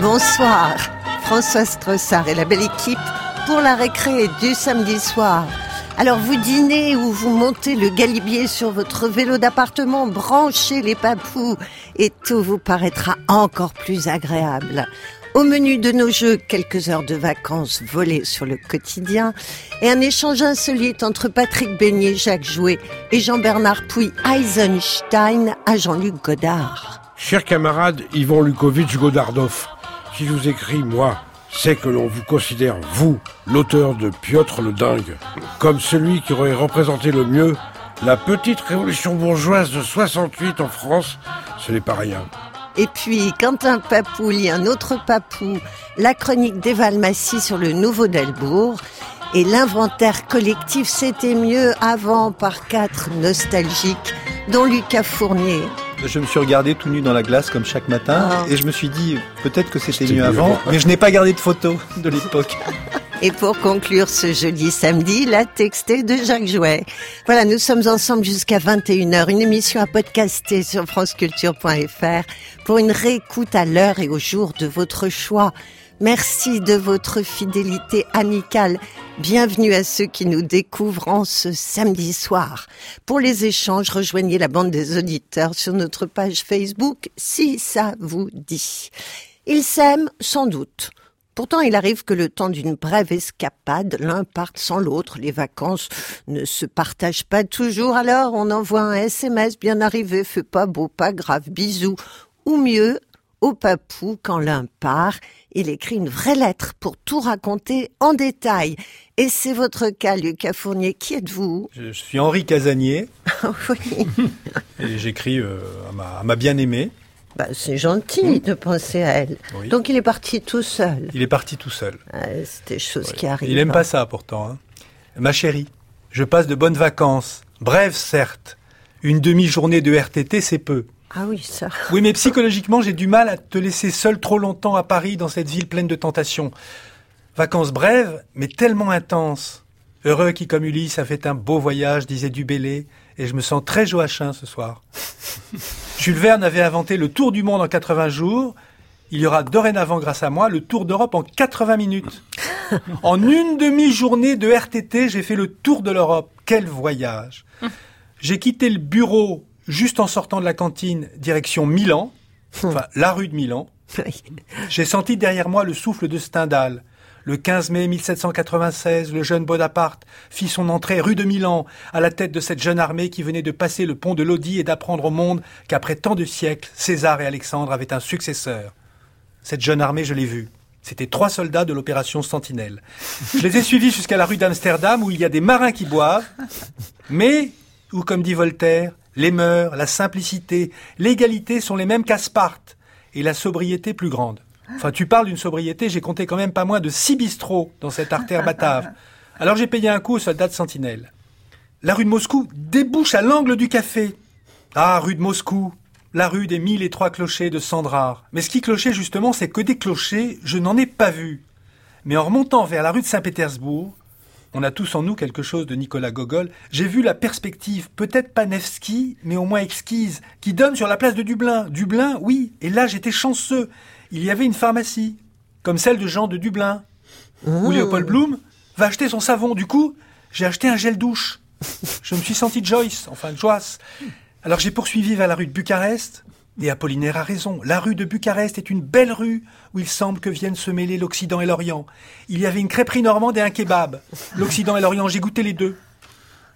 Bonsoir, François Strossard et la belle équipe pour la récré du samedi soir. Alors vous dînez ou vous montez le galibier sur votre vélo d'appartement, branchez les papous et tout vous paraîtra encore plus agréable. Au menu de nos jeux, quelques heures de vacances volées sur le quotidien et un échange insolite entre Patrick Beignet, Jacques Jouet et Jean-Bernard Pouy Eisenstein à Jean-Luc Godard. Cher camarade Yvon Lukovitch Godardov, si je vous écris, moi, c'est que l'on vous considère, vous, l'auteur de Piotr le Dingue, comme celui qui aurait représenté le mieux la petite révolution bourgeoise de 68 en France. Ce n'est pas rien. Et puis, quand un papou lit un autre papou, la chronique d'Eval Massy sur le nouveau Delbourg, et l'inventaire collectif C'était mieux avant par quatre nostalgiques, dont Lucas Fournier. Je me suis regardé tout nu dans la glace comme chaque matin Ah. et je me suis dit peut-être que c'était mieux avant, avant. mais je n'ai pas gardé de photos de l'époque. Et pour conclure ce jeudi samedi, la textée de Jacques Jouet. Voilà, nous sommes ensemble jusqu'à 21h, une émission à podcaster sur franceculture.fr pour une réécoute à l'heure et au jour de votre choix. Merci de votre fidélité amicale. Bienvenue à ceux qui nous découvrent en ce samedi soir. Pour les échanges, rejoignez la bande des auditeurs sur notre page Facebook si ça vous dit. Ils s'aiment sans doute. Pourtant, il arrive que le temps d'une brève escapade, l'un parte sans l'autre. Les vacances ne se partagent pas toujours. Alors, on envoie un SMS bien arrivé, fait pas beau, pas grave, bisous. Ou mieux, au papou, quand l'un part, il écrit une vraie lettre pour tout raconter en détail. Et c'est votre cas, Lucas Fournier. Qui êtes-vous? Je je suis Henri Casanier Oui, et j'écris euh, à ma, bien-aimée. bah, c'est gentil de penser à elle. Oui. Donc, il est parti tout seul. Il est parti tout seul. Ah, c'est des choses qui arrivent. Il aime pas ça pourtant. hein. Ma chérie, je passe de bonnes vacances. Brèves certes. Une demi-journée de RTT, c'est peu. Ah oui, ça. Oui, mais psychologiquement, j'ai du mal à te laisser seul trop longtemps à Paris dans cette ville pleine de tentations. Vacances brèves, mais tellement intenses. Heureux qui, comme Ulysse, a fait un beau voyage, disait Dubélé, et je me sens très joachim ce soir. Jules Verne avait inventé le tour du monde en 80 jours. Il y aura dorénavant, grâce à moi, le tour d'Europe en 80 minutes. En une demi-journée de RTT, j'ai fait le tour de l'Europe. Quel voyage J'ai quitté le bureau juste en sortant de la cantine, direction Milan, enfin la rue de Milan. J'ai senti derrière moi le souffle de Stendhal. Le 15 mai 1796, le jeune Bonaparte fit son entrée rue de Milan, à la tête de cette jeune armée qui venait de passer le pont de Lodi et d'apprendre au monde qu'après tant de siècles, César et Alexandre avaient un successeur. Cette jeune armée, je l'ai vue. C'était trois soldats de l'opération Sentinelle. Je les ai suivis jusqu'à la rue d'Amsterdam où il y a des marins qui boivent, mais où, comme dit Voltaire, les mœurs, la simplicité, l'égalité sont les mêmes qu'à Sparte et la sobriété plus grande. Enfin, tu parles d'une sobriété, j'ai compté quand même pas moins de six bistrots dans cette artère batave. Alors j'ai payé un coup aux soldats de Sentinelle. La rue de Moscou débouche à l'angle du café. Ah, rue de Moscou, la rue des mille et trois clochers de Sandrard. Mais ce qui clochait justement, c'est que des clochers, je n'en ai pas vu. Mais en remontant vers la rue de Saint-Pétersbourg, on a tous en nous quelque chose de Nicolas Gogol, j'ai vu la perspective, peut-être pas Nevsky, mais au moins exquise, qui donne sur la place de Dublin. Dublin, oui, et là j'étais chanceux. Il y avait une pharmacie, comme celle de Jean de Dublin, où Léopold Bloom va acheter son savon. Du coup, j'ai acheté un gel douche. Je me suis senti Joyce, enfin Joyce. Alors j'ai poursuivi vers la rue de Bucarest, et Apollinaire a raison. La rue de Bucarest est une belle rue où il semble que viennent se mêler l'Occident et l'Orient. Il y avait une crêperie normande et un kebab. L'Occident et l'Orient, j'ai goûté les deux.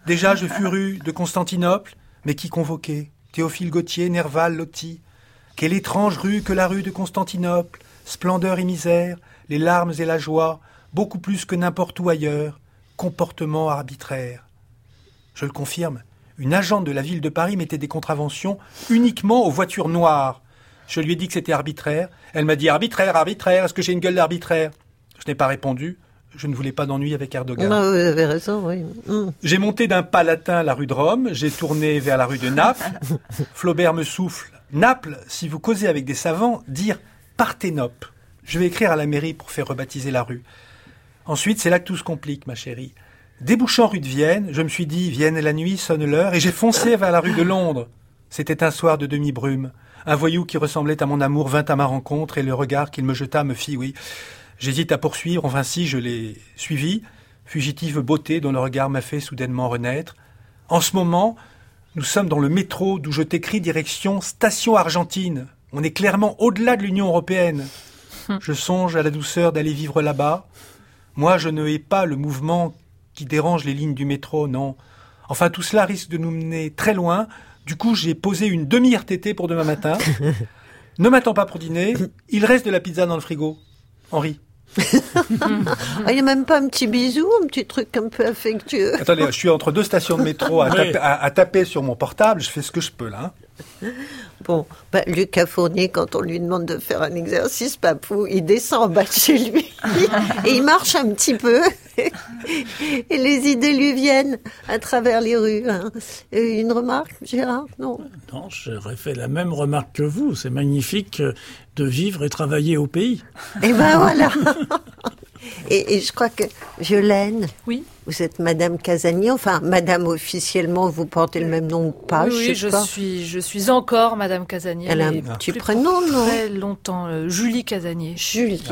Déjà, je fus rue de Constantinople, mais qui convoquait? Théophile Gautier, Nerval, Lotti. Quelle étrange rue que la rue de Constantinople, splendeur et misère, les larmes et la joie, beaucoup plus que n'importe où ailleurs, comportement arbitraire. Je le confirme, une agente de la ville de Paris mettait des contraventions uniquement aux voitures noires. Je lui ai dit que c'était arbitraire. Elle m'a dit arbitraire, arbitraire, est-ce que j'ai une gueule d'arbitraire? Je n'ai pas répondu. Je ne voulais pas d'ennui avec Erdogan. Non, vous avez raison, oui. Hum. J'ai monté d'un pas latin la rue de Rome, j'ai tourné vers la rue de Naples. Flaubert me souffle Naples, si vous causez avec des savants, dire Parthénope. Je vais écrire à la mairie pour faire rebaptiser la rue. Ensuite, c'est là que tout se complique, ma chérie. Débouchant rue de Vienne, je me suis dit Vienne et la nuit sonne l'heure et j'ai foncé vers la rue de Londres. C'était un soir de demi-brume. Un voyou qui ressemblait à mon amour vint à ma rencontre et le regard qu'il me jeta me fit oui. J'hésite à poursuivre, enfin si, je l'ai suivi. Fugitive beauté dont le regard m'a fait soudainement renaître. En ce moment, nous sommes dans le métro d'où je t'écris direction Station Argentine. On est clairement au-delà de l'Union européenne. Je songe à la douceur d'aller vivre là-bas. Moi, je ne hais pas le mouvement qui dérange les lignes du métro, non. Enfin, tout cela risque de nous mener très loin. Du coup, j'ai posé une demi-RTT pour demain matin. ne m'attends pas pour dîner. Il reste de la pizza dans le frigo. Henri. Ah, Il n'y a même pas un petit bisou, un petit truc un peu affectueux. Attendez, je suis entre deux stations de métro à, Oui. taper, à- à taper sur mon portable. Je fais ce que je peux, là. hein. Bon, bah, Lucas Fournier, quand on lui demande de faire un exercice, papou, il descend en bas de chez lui et il marche un petit peu et les idées lui viennent à travers les rues. hein. Une remarque, Gérard? Non Non, j'aurais fait la même remarque que vous. C'est magnifique de vivre et travailler au pays. Et ben voilà. Et, et je crois que Violaine, Oui. vous êtes Madame Casanier, enfin Madame officiellement, vous portez le même nom ou pas, oui, je oui, sais je pas. suis, je suis encore Madame Casanier. Elle a un petit prénom, non? Très longtemps, euh, Julie Casanier. Julie,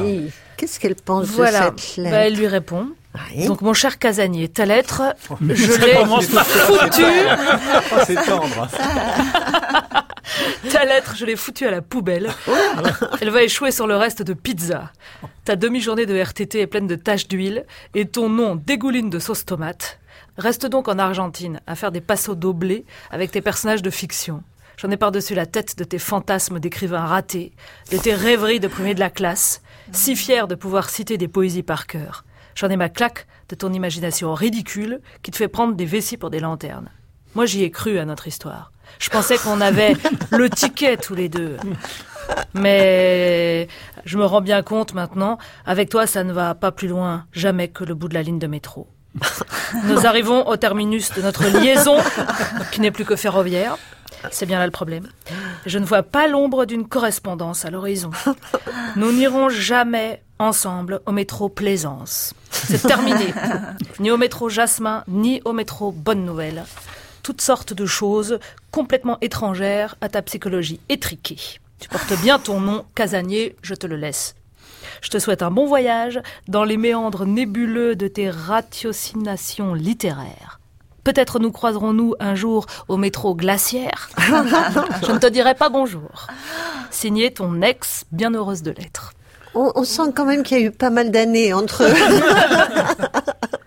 qu'est-ce qu'elle pense Voilà. de cette lettre? Bah, elle lui répond. Oui. Donc, mon cher Casanier, ta lettre, je Ça l'ai commence par- foutue. Oh, c'est tendre. Ta lettre, je l'ai foutue à la poubelle. Elle va échouer sur le reste de pizza. Ta demi-journée de RTT est pleine de taches d'huile et ton nom dégouline de sauce tomate. Reste donc en Argentine à faire des passos doblés avec tes personnages de fiction. J'en ai par-dessus la tête de tes fantasmes d'écrivain raté, de tes rêveries de premier de la classe, si fier de pouvoir citer des poésies par cœur. J'en ai ma claque de ton imagination ridicule qui te fait prendre des vessies pour des lanternes. Moi, j'y ai cru à notre histoire. Je pensais qu'on avait le ticket tous les deux. Mais je me rends bien compte maintenant, avec toi, ça ne va pas plus loin, jamais que le bout de la ligne de métro. Nous arrivons au terminus de notre liaison, qui n'est plus que ferroviaire. C'est bien là le problème. Je ne vois pas l'ombre d'une correspondance à l'horizon. Nous n'irons jamais ensemble au métro Plaisance. C'est terminé. Ni au métro Jasmin, ni au métro Bonne Nouvelle. Toutes sortes de choses complètement étrangères à ta psychologie étriquée. Tu portes bien ton nom, Casanier, je te le laisse. Je te souhaite un bon voyage dans les méandres nébuleux de tes ratiocinations littéraires. Peut-être nous croiserons-nous un jour au métro glaciaire. Je ne te dirai pas bonjour. Signé ton ex, bien heureuse de l'être. On, on sent quand même qu'il y a eu pas mal d'années entre eux.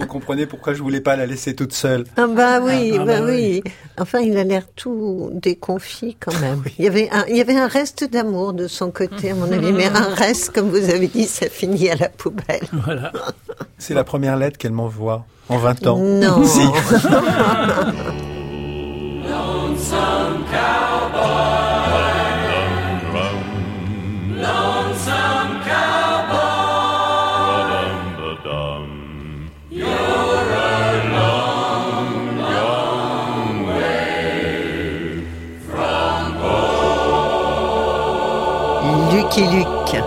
Vous comprenez pourquoi je voulais pas la laisser toute seule. Ah bah oui, Ah, bah bah oui. Enfin, il a l'air tout déconfit quand même. Il y avait un, il y avait un reste d'amour de son côté, à mon avis, mais un reste, comme vous avez dit, ça finit à la poubelle. Voilà. C'est la première lettre qu'elle m'envoie en 20 ans. Non. Si. Lucky Luke.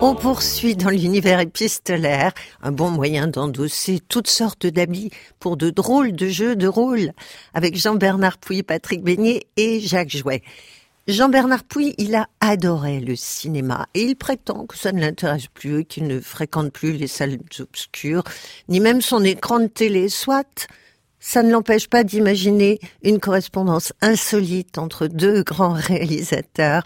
On poursuit dans l'univers épistolaire, un bon moyen d'endosser toutes sortes d'habits pour de drôles de jeux de rôle, avec Jean-Bernard Pouy, Patrick Beignet et Jacques Jouet. Jean-Bernard Pouy, il a adoré le cinéma et il prétend que ça ne l'intéresse plus, qu'il ne fréquente plus les salles obscures, ni même son écran de télé, soit ça ne l'empêche pas d'imaginer une correspondance insolite entre deux grands réalisateurs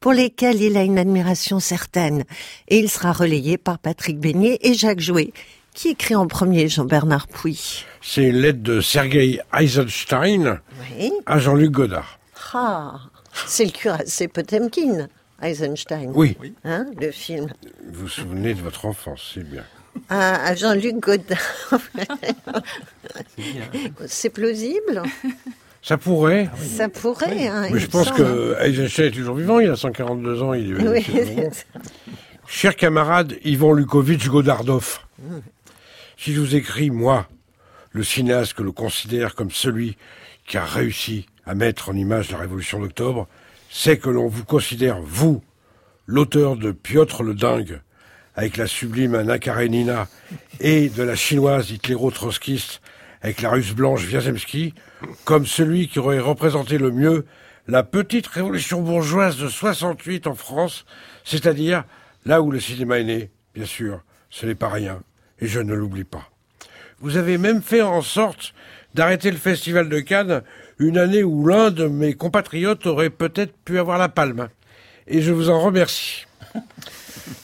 pour lesquels il a une admiration certaine. Et il sera relayé par Patrick Beignet et Jacques Jouet. Qui écrit en premier Jean-Bernard Pouy C'est une lettre de Sergei Eisenstein Oui. à Jean-Luc Godard. Ah, c'est le cuirassé Potemkin, Eisenstein. Oui, Hein, le film. vous vous souvenez de votre enfance, c'est bien. À, à Jean-Luc Godard. c'est plausible Ça pourrait, Ça pourrait. Hein, mais je pense que Eisenstein est toujours vivant, il a 142 ans, il est Oui. Cher camarade Lukovitch Godardov, si je vous écris, moi, le cinéaste que le considère comme celui qui a réussi à mettre en image la Révolution d'octobre, c'est que l'on vous considère, vous, l'auteur de Piotr le Dingue, avec la sublime Anna Karenina, et de la chinoise hitléro-trotskiste, avec la russe blanche Wiazemski, comme celui qui aurait représenté le mieux la petite révolution bourgeoise de 68 en France, c'est-à-dire là où le cinéma est né, bien sûr, ce n'est pas rien, et je ne l'oublie pas. Vous avez même fait en sorte d'arrêter le festival de Cannes une année où l'un de mes compatriotes aurait peut-être pu avoir la palme. Et je vous en remercie.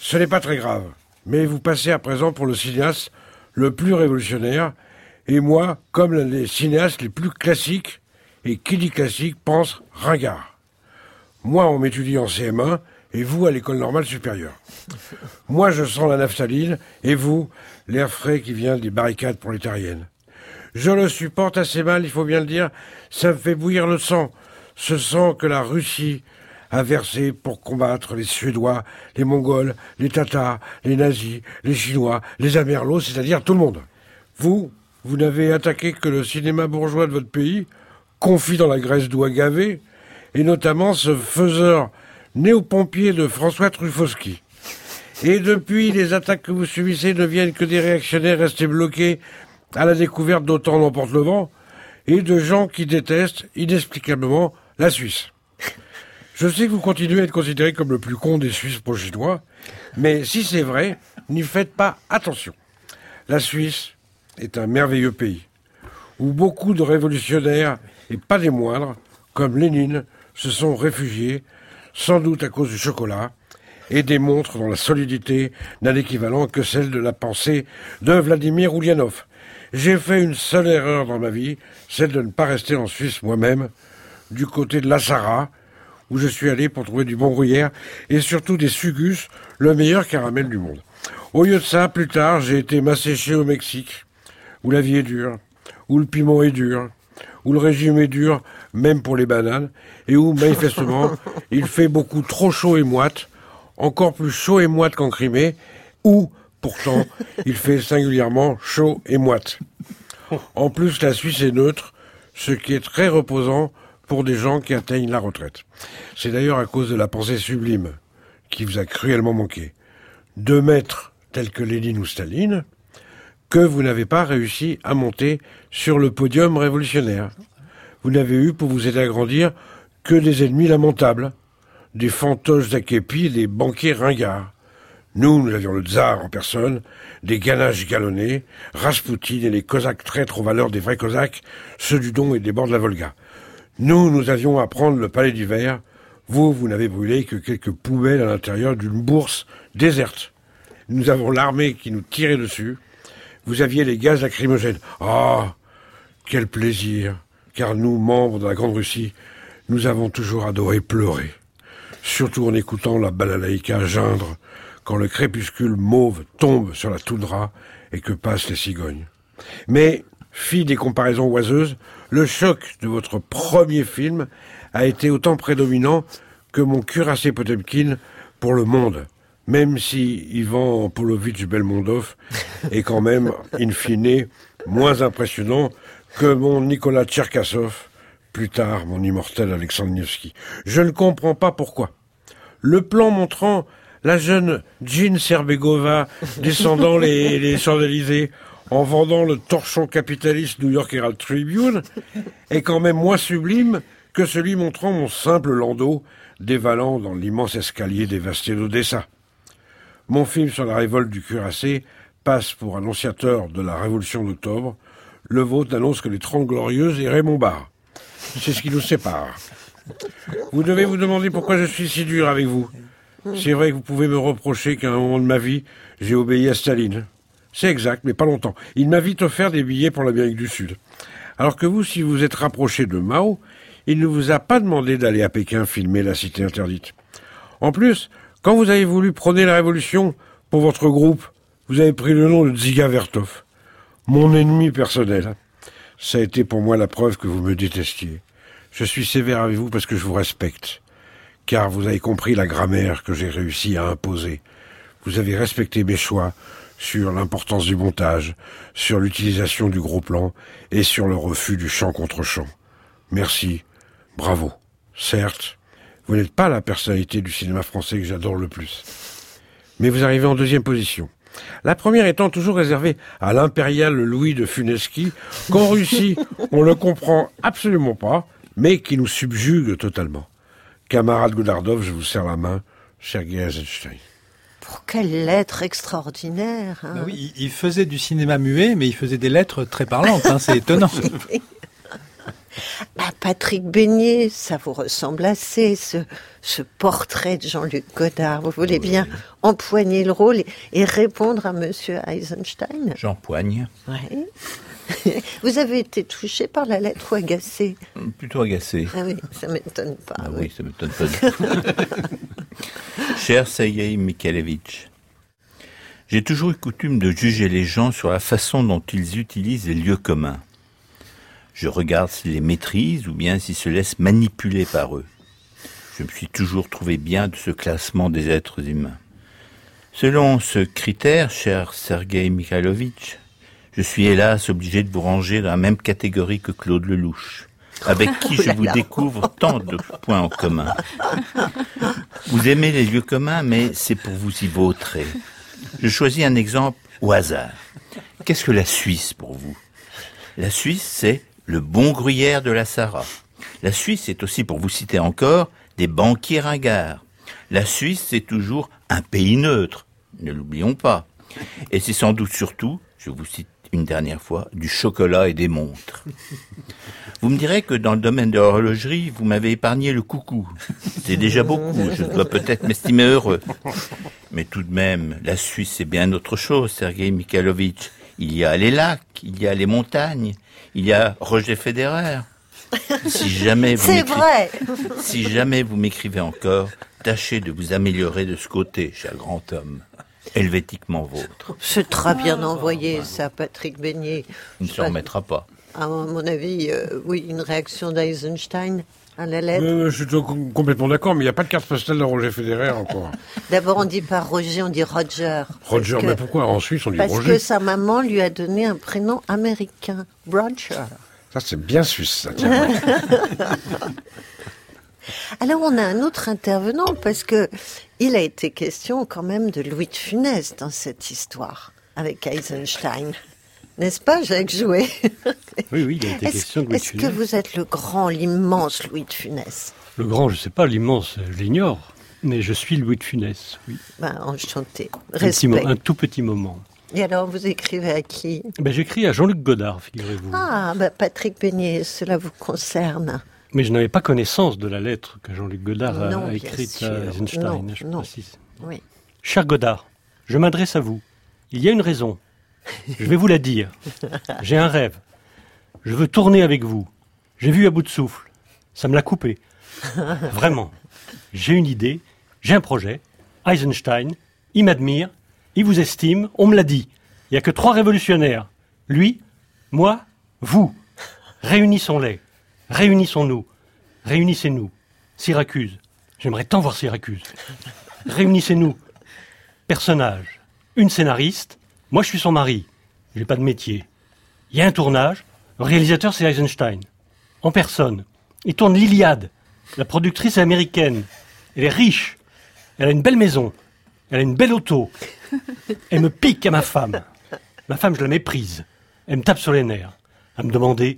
Ce n'est pas très grave, mais vous passez à présent pour le cinéaste le plus révolutionnaire, et moi, comme les cinéastes les plus classiques, et qui dit classique pense ringard. Moi, on m'étudie en CM1, et vous à l'école normale supérieure. Moi, je sens la naphtaline, et vous, l'air frais qui vient des barricades prolétariennes. Je le supporte assez mal, il faut bien le dire, ça me fait bouillir le sang, ce sang que la Russie a versé pour combattre les Suédois, les Mongols, les Tatars, les nazis, les Chinois, les Amerlots, c'est-à-dire tout le monde. Vous, vous n'avez attaqué que le cinéma bourgeois de votre pays, confit dans la Grèce d'Ouagavé, et notamment ce faiseur néo-pompier de François Truffautski. Et depuis, les attaques que vous subissez ne viennent que des réactionnaires restés bloqués à la découverte d'autant n'emporte le vent, et de gens qui détestent inexplicablement la Suisse. Je sais que vous continuez à être considéré comme le plus con des Suisses pro-chinois, mais si c'est vrai, n'y faites pas attention. La Suisse est un merveilleux pays, où beaucoup de révolutionnaires, et pas des moindres, comme Lénine, se sont réfugiés sans doute à cause du chocolat, et démontre dans la solidité d'un équivalent que celle de la pensée de Vladimir Ulyanov. J'ai fait une seule erreur dans ma vie, celle de ne pas rester en Suisse moi-même, du côté de la Sarah, où je suis allé pour trouver du bon gruyère et surtout des sugus, le meilleur caramel du monde. Au lieu de ça, plus tard, j'ai été m'assécher au Mexique, où la vie est dure, où le piment est dur, où le régime est dur, même pour les bananes, et où, manifestement, il fait beaucoup trop chaud et moite, encore plus chaud et moite qu'en Crimée, où, pourtant, il fait singulièrement chaud et moite. En plus, la Suisse est neutre, ce qui est très reposant pour des gens qui atteignent la retraite. C'est d'ailleurs à cause de la pensée sublime qui vous a cruellement manqué. Deux maîtres tels que Lénine ou Staline, que vous n'avez pas réussi à monter sur le podium révolutionnaire. Vous n'avez eu pour vous aider à grandir que des ennemis lamentables, des fantoches d'Aképi et des banquiers ringards. Nous, nous avions le tsar en personne, des ganaches galonnés, Raspoutine et les cosaques traîtres aux valeurs des vrais cosaques, ceux du Don et des bords de la Volga. Nous, nous avions à prendre le palais d'hiver. Vous, vous n'avez brûlé que quelques poubelles à l'intérieur d'une bourse déserte. Nous avons l'armée qui nous tirait dessus. Vous aviez les gaz lacrymogènes. Ah, quel plaisir car nous, membres de la Grande Russie, nous avons toujours adoré pleurer, surtout en écoutant la balalaïka geindre quand le crépuscule mauve tombe sur la toundra et que passent les cigognes. Mais, fille des comparaisons oiseuses, le choc de votre premier film a été autant prédominant que mon cuirassé Potemkin pour le monde, même si Ivan Polovitch Belmondov est quand même, in fine, moins impressionnant que mon Nicolas Tcherkassov, plus tard mon immortel Alexandre Nevsky. Je ne comprends pas pourquoi. Le plan montrant la jeune Jean Serbegova descendant les, les en vendant le torchon capitaliste New York Herald Tribune est quand même moins sublime que celui montrant mon simple landau dévalant dans l'immense escalier dévasté d'Odessa. Mon film sur la révolte du cuirassé passe pour annonciateur de la révolution d'octobre, le vôtre annonce que les Trente Glorieuses et Raymond Barre. C'est ce qui nous sépare. Vous devez vous demander pourquoi je suis si dur avec vous. C'est vrai que vous pouvez me reprocher qu'à un moment de ma vie, j'ai obéi à Staline. C'est exact, mais pas longtemps. Il m'a vite offert des billets pour l'Amérique du Sud. Alors que vous, si vous êtes rapproché de Mao, il ne vous a pas demandé d'aller à Pékin filmer la cité interdite. En plus, quand vous avez voulu prôner la révolution pour votre groupe, vous avez pris le nom de Ziga Vertov mon ennemi personnel. Ça a été pour moi la preuve que vous me détestiez. Je suis sévère avec vous parce que je vous respecte, car vous avez compris la grammaire que j'ai réussi à imposer. Vous avez respecté mes choix sur l'importance du montage, sur l'utilisation du gros plan et sur le refus du champ contre champ. Merci. Bravo. Certes, vous n'êtes pas la personnalité du cinéma français que j'adore le plus. Mais vous arrivez en deuxième position. La première étant toujours réservée à l'impérial Louis de Funeski, qu'en Russie, on ne comprend absolument pas, mais qui nous subjugue totalement. Camarade Godardov, je vous serre la main, Sergei Eisenstein. Pour quelle lettre extraordinaire hein. Bah oui, il- il faisait du cinéma muet, mais il faisait des lettres très parlantes. hein, c'est étonnant. Patrick Beignet, ça vous ressemble assez, ce, ce portrait de Jean-Luc Godard. Vous voulez bien empoigner le rôle et, et répondre à Monsieur Eisenstein? J'empoigne. Oui. Vous avez été touché par la lettre ou agacé? Plutôt agacé. Ah oui, ça m'étonne pas. Ah oui. oui, ça m'étonne pas du tout. Cher Sergei Mikhailevitch, j'ai toujours eu coutume de juger les gens sur la façon dont ils utilisent les lieux communs. Je regarde s'ils les maîtrisent ou bien s'ils se laissent manipuler par eux. Je me suis toujours trouvé bien de ce classement des êtres humains. Selon ce critère, cher Sergei Mikhailovitch, je suis hélas obligé de vous ranger dans la même catégorie que Claude Lelouch, avec qui je vous découvre tant de points en commun. Vous aimez les lieux communs, mais c'est pour vous y vautrer. Je choisis un exemple au hasard. Qu'est-ce que la Suisse pour vous? La Suisse, c'est le bon gruyère de la Sarah. La Suisse, c'est aussi, pour vous citer encore, des banquiers ringards. La Suisse, c'est toujours un pays neutre, ne l'oublions pas. Et c'est sans doute surtout, je vous cite une dernière fois, du chocolat et des montres. Vous me direz que dans le domaine de l'horlogerie, vous m'avez épargné le coucou. C'est déjà beaucoup, je dois peut-être m'estimer heureux. Mais tout de même, la Suisse, c'est bien autre chose, Sergei Mikhailovitch. Il y a les lacs, il y a les montagnes, il y a Roger Federer. Si jamais vous vrai si jamais vous m'écrivez encore, tâchez de vous améliorer de ce côté, cher grand homme, helvétiquement vôtre. C'est très bien envoyé, ça, Patrick Beignet. Il ne s'en remettra pas. À mon avis, euh, oui, une réaction d'Eisenstein Euh, je suis complètement d'accord, mais il n'y a pas de carte postale de Roger Federer encore. D'abord, on dit pas Roger, on dit Roger. Roger, que- mais pourquoi en Suisse on dit Parce que Roger sa maman lui a donné un prénom américain, Roger. Ça c'est bien suisse, ça. Tiens. Alors on a un autre intervenant parce que il a été question quand même de Louis de Funès dans cette histoire avec Eisenstein. N'est-ce pas, Jacques Jouet? Oui, oui, il a été question de Louis est-ce que vous êtes le grand, l'immense Louis de Funès? Le grand, je sais pas, l'immense, je l'ignore. Mais je suis Louis de Funès, oui. ben, Enchanté. Un, Respect. un tout petit moment. Et alors, vous écrivez à qui? Ben, J'écris à Jean-Luc Godard, figurez-vous. Ah, ben, Patrick Beignet, cela vous concerne. Mais je n'avais pas connaissance de la lettre que Jean-Luc Godard a, Non, a bien écrite à Eisenstein, Non, je non. Oui. Cher Godard, je m'adresse à vous. Il y a une raison. Je vais vous la dire. J'ai un rêve. Je veux tourner avec vous. J'ai vu à bout de souffle. Ça me l'a coupé. Vraiment. J'ai une idée. J'ai un projet. Eisenstein. Il m'admire. Il vous estime. On me l'a dit. Il n'y a que trois révolutionnaires. Lui, moi, vous. Réunissons-les. Réunissons-nous. Réunissez-nous. Syracuse. J'aimerais tant voir Syracuse. Réunissez-nous. Personnage. Une scénariste. Moi, je suis son mari. J'ai pas de métier. Il y a un tournage. Le réalisateur, c'est Eisenstein. En personne. Il tourne l'Iliade. La productrice est américaine. Elle est riche. Elle a une belle maison. Elle a une belle auto. Elle me pique à ma femme. Ma femme, je la méprise. Elle me tape sur les nerfs. À me demander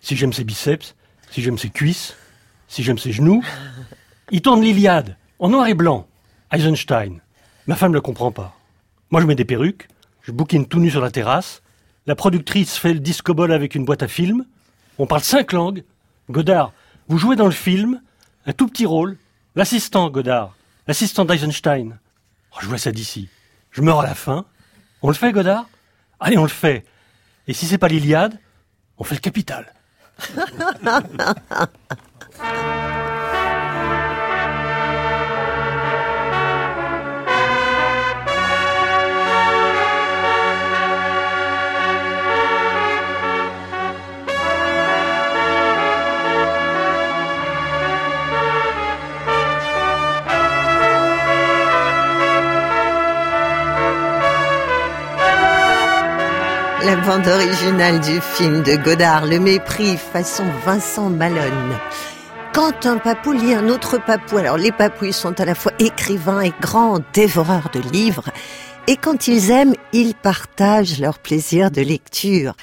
si j'aime ses biceps, si j'aime ses cuisses, si j'aime ses genoux. Il tourne l'Iliade, en noir et blanc. Eisenstein. Ma femme ne le comprend pas. Moi, je mets des perruques, je bouquine tout nu sur la terrasse. La productrice fait le disco-ball avec une boîte à film. On parle cinq langues. Godard, vous jouez dans le film, un tout petit rôle. L'assistant, Godard. L'assistant d'Eisenstein. Oh, je vois ça d'ici. Je meurs à la fin. On le fait, Godard? Allez, on le fait. Et si c'est pas l'Iliade, on fait le capital. bande du film de Godard, Le Mépris, façon Vincent Malone. Quand un papou lit un autre papou, alors les papouilles sont à la fois écrivains et grands dévoreurs de livres, et quand ils aiment, ils partagent leur plaisir de lecture.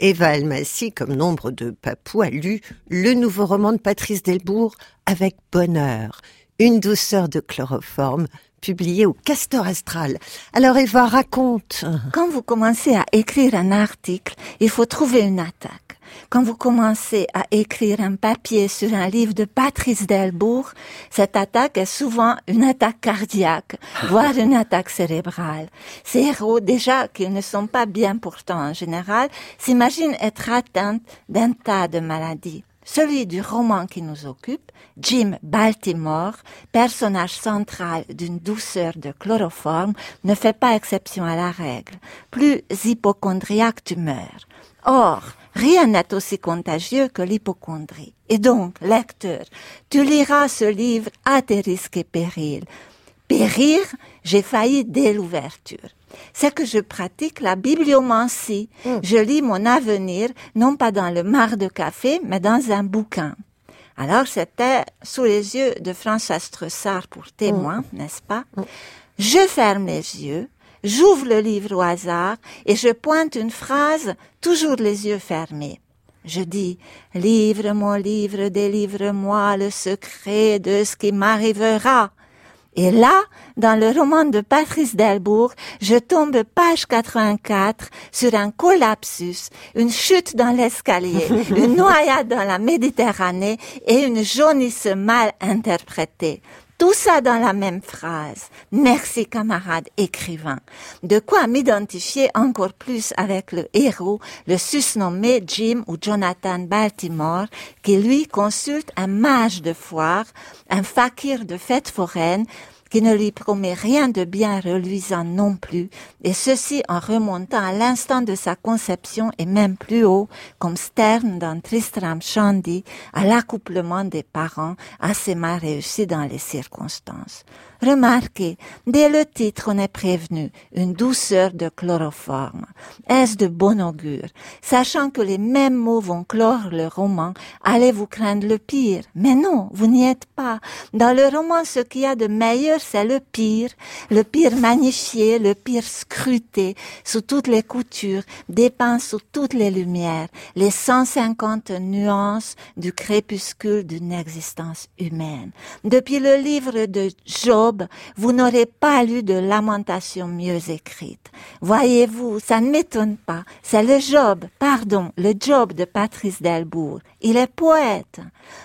Eva Almassi, comme nombre de papous, a lu le nouveau roman de Patrice Delbourg avec bonheur, une douceur de chloroforme, publié au Castor Astral. Alors Eva, raconte. Quand vous commencez à écrire un article, il faut trouver une attaque. Quand vous commencez à écrire un papier sur un livre de Patrice Delbourg, cette attaque est souvent une attaque cardiaque, voire une attaque cérébrale. Ces héros, déjà qu'ils ne sont pas bien pourtant en général, s'imaginent être atteints d'un tas de maladies. Celui du roman qui nous occupe, Jim Baltimore, personnage central d'une douceur de chloroforme, ne fait pas exception à la règle. Plus hypochondriaque tu meurs. Or, rien n'est aussi contagieux que l'hypochondrie. Et donc, lecteur, tu liras ce livre à tes risques et périls. Périr, j'ai failli dès l'ouverture c'est que je pratique la bibliomancie. Hmm. Je lis mon avenir, non pas dans le mar de café, mais dans un bouquin. Alors c'était sous les yeux de François Stressard pour témoin, hmm. n'est-ce pas? Hmm. Je ferme les yeux, j'ouvre le livre au hasard et je pointe une phrase, toujours les yeux fermés. Je dis, livre mon livre, délivre-moi le secret de ce qui m'arrivera. Et là, dans le roman de Patrice Delbourg, je tombe page 84 sur un collapsus, une chute dans l'escalier, une noyade dans la Méditerranée et une jaunisse mal interprétée. Tout ça dans la même phrase. Merci camarade écrivain. De quoi m'identifier encore plus avec le héros, le susnommé Jim ou Jonathan Baltimore, qui lui consulte un mage de foire, un fakir de fête foraine, qui ne lui promet rien de bien reluisant non plus, et ceci en remontant à l'instant de sa conception et même plus haut, comme Stern dans Tristram Shandy, à l'accouplement des parents assez mal réussi dans les circonstances. Remarquez, dès le titre on est prévenu, une douceur de chloroforme. Est-ce de bon augure? Sachant que les mêmes mots vont clore le roman, allez-vous craindre le pire? Mais non, vous n'y êtes pas. Dans le roman, ce qu'il y a de meilleur, c'est le pire. Le pire magnifié, le pire scruté, sous toutes les coutures, dépeint sous toutes les lumières, les 150 nuances du crépuscule d'une existence humaine. Depuis le livre de Job, vous n'aurez pas lu de lamentation mieux écrite. Voyez-vous, ça ne m'étonne pas. C'est le Job, pardon, le Job de Patrice Delbourg. Il est poète.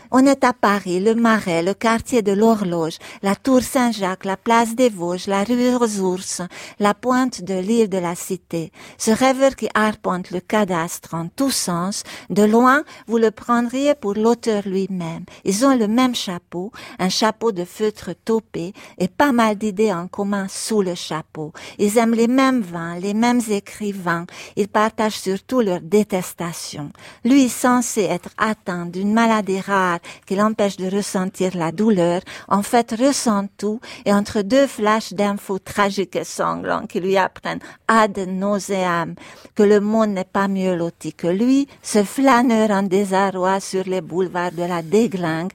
On est à Paris, le Marais, le quartier de l'Horloge, la Tour Saint-Jacques, la place des Vosges, la rue aux ours, la pointe de l'île de la Cité. Ce rêveur qui arpente le cadastre en tous sens, de loin, vous le prendriez pour l'auteur lui-même. Ils ont le même chapeau, un chapeau de feutre taupé, et pas mal d'idées en commun sous le chapeau. Ils aiment les mêmes vins, les mêmes écrivains. Ils partagent surtout leur détestation. Lui censé être atteint d'une maladie rare qui l'empêche de ressentir la douleur, en fait ressent tout et entre deux flashs d'infos tragiques et sanglants qui lui apprennent ad nauseam que le monde n'est pas mieux loti que lui, ce flâneur en désarroi sur les boulevards de la déglingue,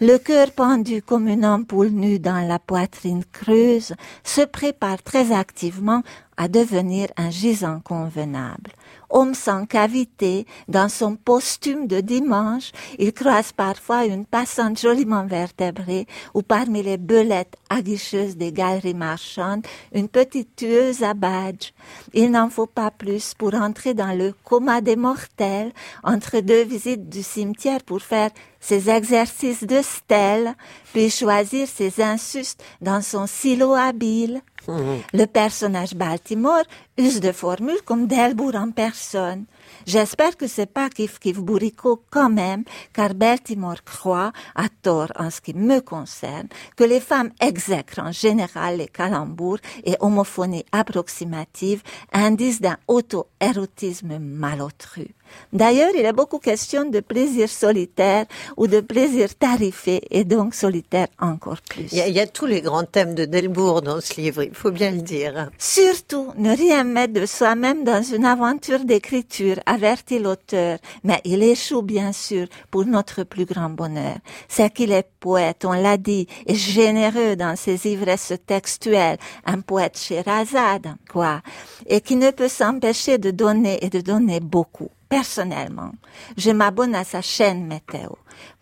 le cœur pendu comme une ampoule nue dans la poitrine creuse, se prépare très activement à devenir un gisant convenable homme sans cavité, dans son costume de dimanche, il croise parfois une passante joliment vertébrée ou parmi les belettes aguicheuses des galeries marchandes, une petite tueuse à badge. Il n'en faut pas plus pour entrer dans le coma des mortels entre deux visites du cimetière pour faire ses exercices de stèle, puis choisir ses insustes dans son silo habile. Le personnage Baltimore use de formules comme Delbourg en personne. J'espère que c'est pas Kif Kif Bourrico quand même, car Baltimore croit, à tort en ce qui me concerne, que les femmes exècrent en général les calembours et homophonies approximatives, indice d'un auto-érotisme malotru. D'ailleurs, il est beaucoup question de plaisir solitaire ou de plaisir tarifé et donc solitaire encore plus. Il y, a, il y, a, tous les grands thèmes de Delbourg dans ce livre, il faut bien le dire. Surtout, ne rien mettre de soi-même dans une aventure d'écriture, avertit l'auteur, mais il échoue bien sûr pour notre plus grand bonheur. C'est qu'il est poète, on l'a dit, et généreux dans ses ivresses textuelles, un poète Sherazade, quoi, et qui ne peut s'empêcher de donner et de donner beaucoup. Personnellement, je m'abonne à sa chaîne météo.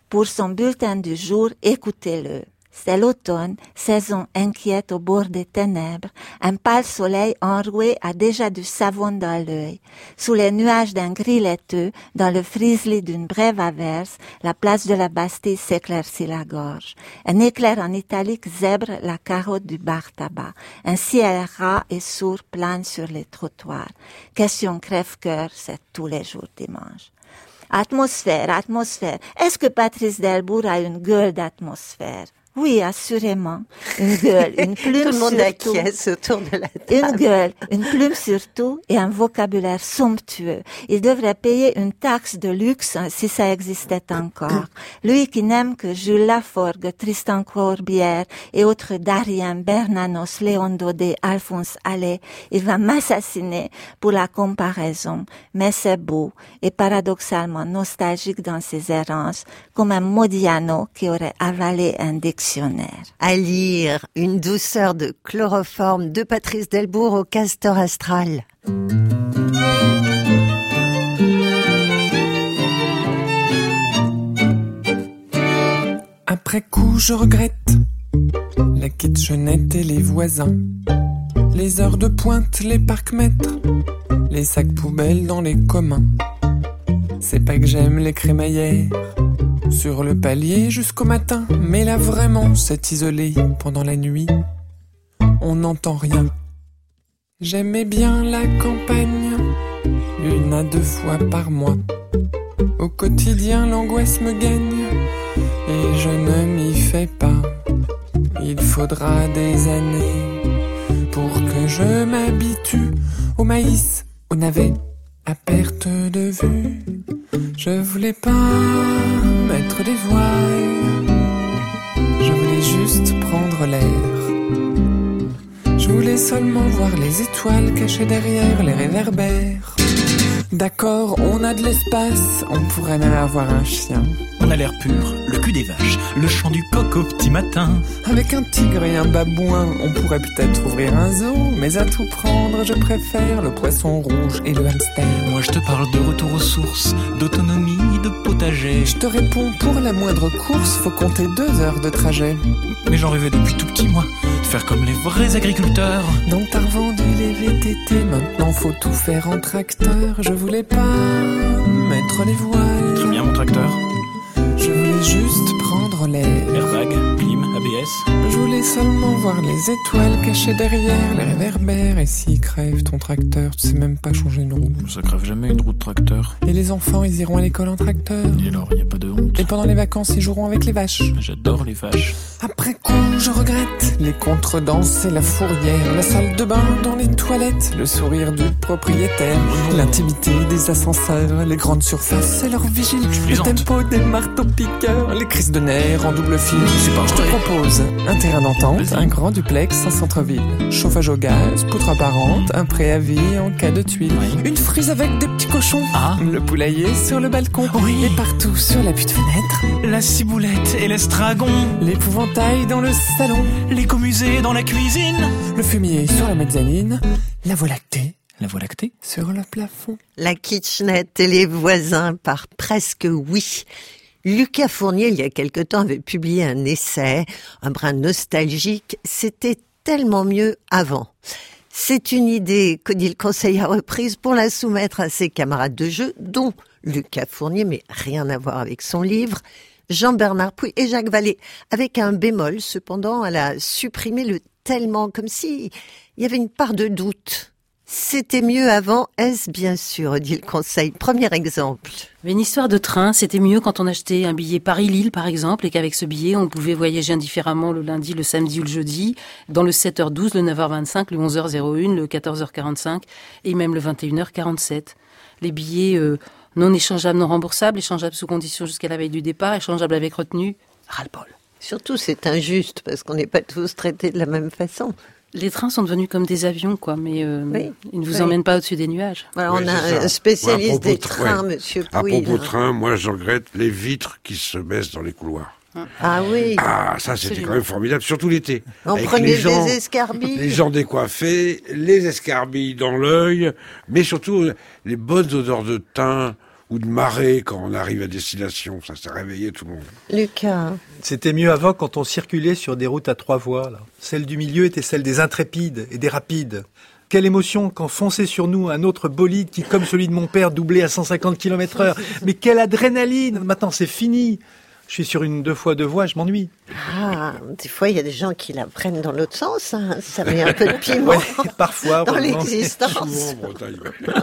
Pour son bulletin du jour, écoutez-le. C'est l'automne, saison inquiète au bord des ténèbres. Un pâle soleil enroué a déjà du savon dans l'œil. Sous les nuages d'un gris laiteux, dans le frisli d'une brève averse, la place de la Bastille s'éclaircit la gorge. Un éclair en italique zèbre la carotte du bar tabac. Un ciel ras et sourd plane sur les trottoirs. Question crève-cœur, c'est tous les jours dimanche. Atmosphère, atmosphère. Est-ce que Patrice Delbourg a une gueule d'atmosphère? Oui, assurément. Une gueule, une plume Tout le monde surtout. acquiesce autour de la table. Une gueule, une plume surtout et un vocabulaire somptueux. Il devrait payer une taxe de luxe hein, si ça existait encore. Lui qui n'aime que Jules Laforgue, Tristan Corbière et autres Darien, Bernanos, Léon Daudet, Alphonse Allais, il va m'assassiner pour la comparaison. Mais c'est beau et paradoxalement nostalgique dans ses errances, comme un Modiano qui aurait avalé un dictionnaire. À lire Une douceur de chloroforme de Patrice Delbourg au Castor Astral. Après coup, je regrette la kitchenette et les voisins, les heures de pointe, les parcs-mètres, les sacs poubelles dans les communs. C'est pas que j'aime les crémaillères sur le palier jusqu'au matin, mais là vraiment, c'est isolé pendant la nuit. On n'entend rien. J'aimais bien la campagne, une à deux fois par mois. Au quotidien, l'angoisse me gagne et je ne m'y fais pas. Il faudra des années pour que je m'habitue au maïs, au navet, à perte de vue. Je voulais pas mettre des voiles, je voulais juste prendre l'air. Je voulais seulement voir les étoiles cachées derrière les réverbères. D'accord, on a de l'espace, on pourrait même avoir un chien. On a l'air pur, le cul des vaches, le chant du coq au petit matin. Avec un tigre et un babouin, on pourrait peut-être ouvrir un zoo, mais à tout prendre, je préfère le poisson rouge et le hamster. Moi je te parle de retour aux sources, d'autonomie, de potager. Je te réponds, pour la moindre course, faut compter deux heures de trajet. Mais j'en rêvais depuis tout petit, moi, de faire comme les vrais agriculteurs. Donc t'as revendu les VTT, maintenant faut tout faire en tracteur. Je voulais pas mettre les voiles. Très bien mon tracteur. Je voulais seulement voir les étoiles cachées derrière les réverbères. Et s'il crève ton tracteur, tu sais même pas changer une roue. Ça crève jamais une roue de tracteur. Et les enfants, ils iront à l'école en tracteur. Et alors, y a pas de honte. Et pendant les vacances, ils joueront avec les vaches. J'adore les vaches. Après coup, je regrette les contredanses et la fourrière, la salle de bain dans les toilettes, le sourire du propriétaire, l'intimité des ascenseurs, les grandes surfaces et leur vigile, le tempo des marteaux-piqueurs, les crises de nerfs en double fil. Pas je te propose un terrain d'entente, un grand duplex, un centre-ville, chauffage au gaz, poutre apparente, un préavis en cas de tuile, oui. une frise avec des petits cochons, ah. le poulailler sur le balcon, oui. et partout sur la de fenêtre, la ciboulette et l'estragon, l'épouvantail dans le salon, l'écomusée dans la cuisine, le fumier sur la mezzanine, la voie lactée. La voie lactée Sur le plafond. La kitchenette et les voisins par presque oui. Lucas Fournier, il y a quelque temps, avait publié un essai, un brin nostalgique. C'était tellement mieux avant. C'est une idée qu'Odile Conseil a reprise pour la soumettre à ses camarades de jeu, dont Lucas Fournier, mais rien à voir avec son livre, Jean-Bernard Pouy et Jacques Vallée, avec un bémol, cependant, elle a supprimé le tellement, comme si il y avait une part de doute. C'était mieux avant, est-ce bien sûr, dit le conseil? Premier exemple. Mais une histoire de train, c'était mieux quand on achetait un billet Paris-Lille, par exemple, et qu'avec ce billet, on pouvait voyager indifféremment le lundi, le samedi ou le jeudi, dans le 7h12, le 9h25, le 11h01, le 14h45 et même le 21h47. Les billets euh, non échangeables, non remboursables, échangeables sous condition jusqu'à la veille du départ, échangeables avec retenue, ras-le-bol. Surtout, c'est injuste parce qu'on n'est pas tous traités de la même façon. Les trains sont devenus comme des avions, quoi, mais euh, Oui. ils ne vous Oui. emmènent pas au-dessus des nuages. Voilà, Oui, on a un spécialiste à des de- trains, ouais. monsieur À Pouille. propos de train, moi je regrette les vitres qui se baissent dans les couloirs. Ah oui. Ah, ça c'était quand même formidable, surtout l'été. On Avec prenait les gens, des escarbilles. les gens décoiffés, les escarbilles dans l'œil, mais surtout les bonnes odeurs de thym ou de marée quand on arrive à destination. Ça, ça réveillait tout le monde. Lucas. C'était mieux avant quand on circulait sur des routes à trois voies. Là. Celle du milieu était celle des intrépides et des rapides. Quelle émotion quand fonçait sur nous un autre bolide qui, comme celui de mon père, doublait à 150 km heure. Mais quelle adrénaline Maintenant, c'est fini. Je suis sur une deux fois deux voies, je m'ennuie. Ah, des fois, il y a des gens qui la prennent dans l'autre sens. hein. Ça met un peu de piment Ouais, parfois. dans l'existence.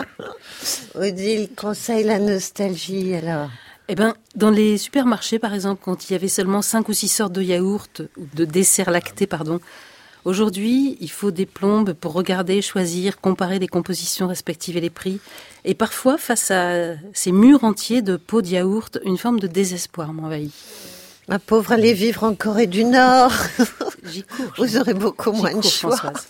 Odile conseille la nostalgie, alors. Eh ben, dans les supermarchés, par exemple, quand il y avait seulement cinq ou six sortes de yaourts ou de desserts lactés, pardon. Aujourd'hui, il faut des plombes pour regarder, choisir, comparer les compositions respectives et les prix. Et parfois, face à ces murs entiers de pots de yaourt, une forme de désespoir m'envahit. Ma pauvre, allez vivre en Corée du Nord. J'y cours. Vous aurez beaucoup moins de choix. Françoise.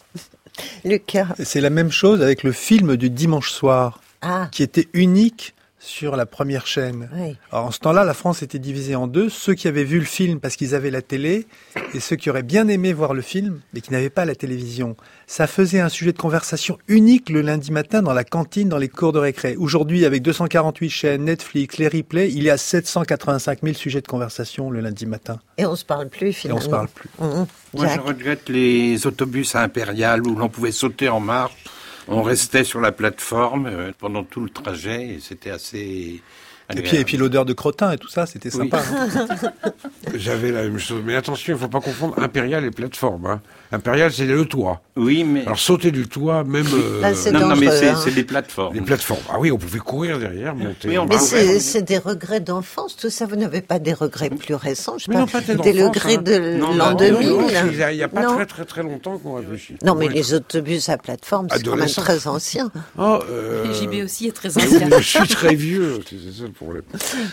Lucas. C'est la même chose avec le film du dimanche soir, Ah, qui était unique sur la première chaîne. oui. Alors, en ce temps-là, la France était divisée en deux. Ceux qui avaient vu le film parce qu'ils avaient la télé et ceux qui auraient bien aimé voir le film mais qui n'avaient pas la télévision. Ça faisait un sujet de conversation unique le lundi matin dans la cantine, dans les cours de récré. Aujourd'hui, avec 248 chaînes, Netflix, les replays, il y a 785 000 sujets de conversation le lundi matin. Et on se parle plus, Et finalement. on se parle plus. Mhm. Moi, Jacques. je regrette les autobus à Impérial où l'on pouvait sauter en marche. On restait sur la plateforme euh, pendant tout le trajet et c'était assez. Et puis, et puis l'odeur de crottin et tout ça, c'était Oui. sympa. J'avais la même chose. Mais attention, il ne faut pas confondre impérial et plateforme. hein. Impérial, c'est le toit. Oui, mais. Alors sauter du toit, même euh, Là, c'est non, non, mais c'est hein. c'est des plateformes. les plateformes. Ah oui, on pouvait courir derrière, monter. Oui, Mais c'est des regrets d'enfance, tout ça. Vous n'avez pas des regrets plus récents, je sais Mais pas, non, pas des regrets hein. de Non, l'an non, 2000. Non, il n'y a pas Non. très très très longtemps qu'on réfléchit. Non, mais Ouais. les autobus à plateforme, c'est quand même très ancien. Oh, euh, Et JB aussi est très oui, ancien. Je suis très vieux, c'est ça le problème.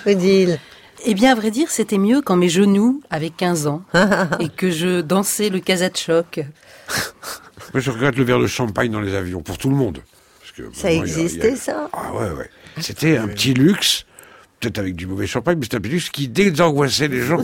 Odile. Eh bien, à vrai dire, c'était mieux quand mes genoux avaient 15 ans et que je dansais le choc. Moi, je regrette le verre de champagne dans les avions, pour tout le monde. Parce que Ça il y a- existait, ça Ah ouais, ouais. C'était un petit luxe, peut-être avec du mauvais champagne, mais c'était un petit luxe qui désangoissait les gens.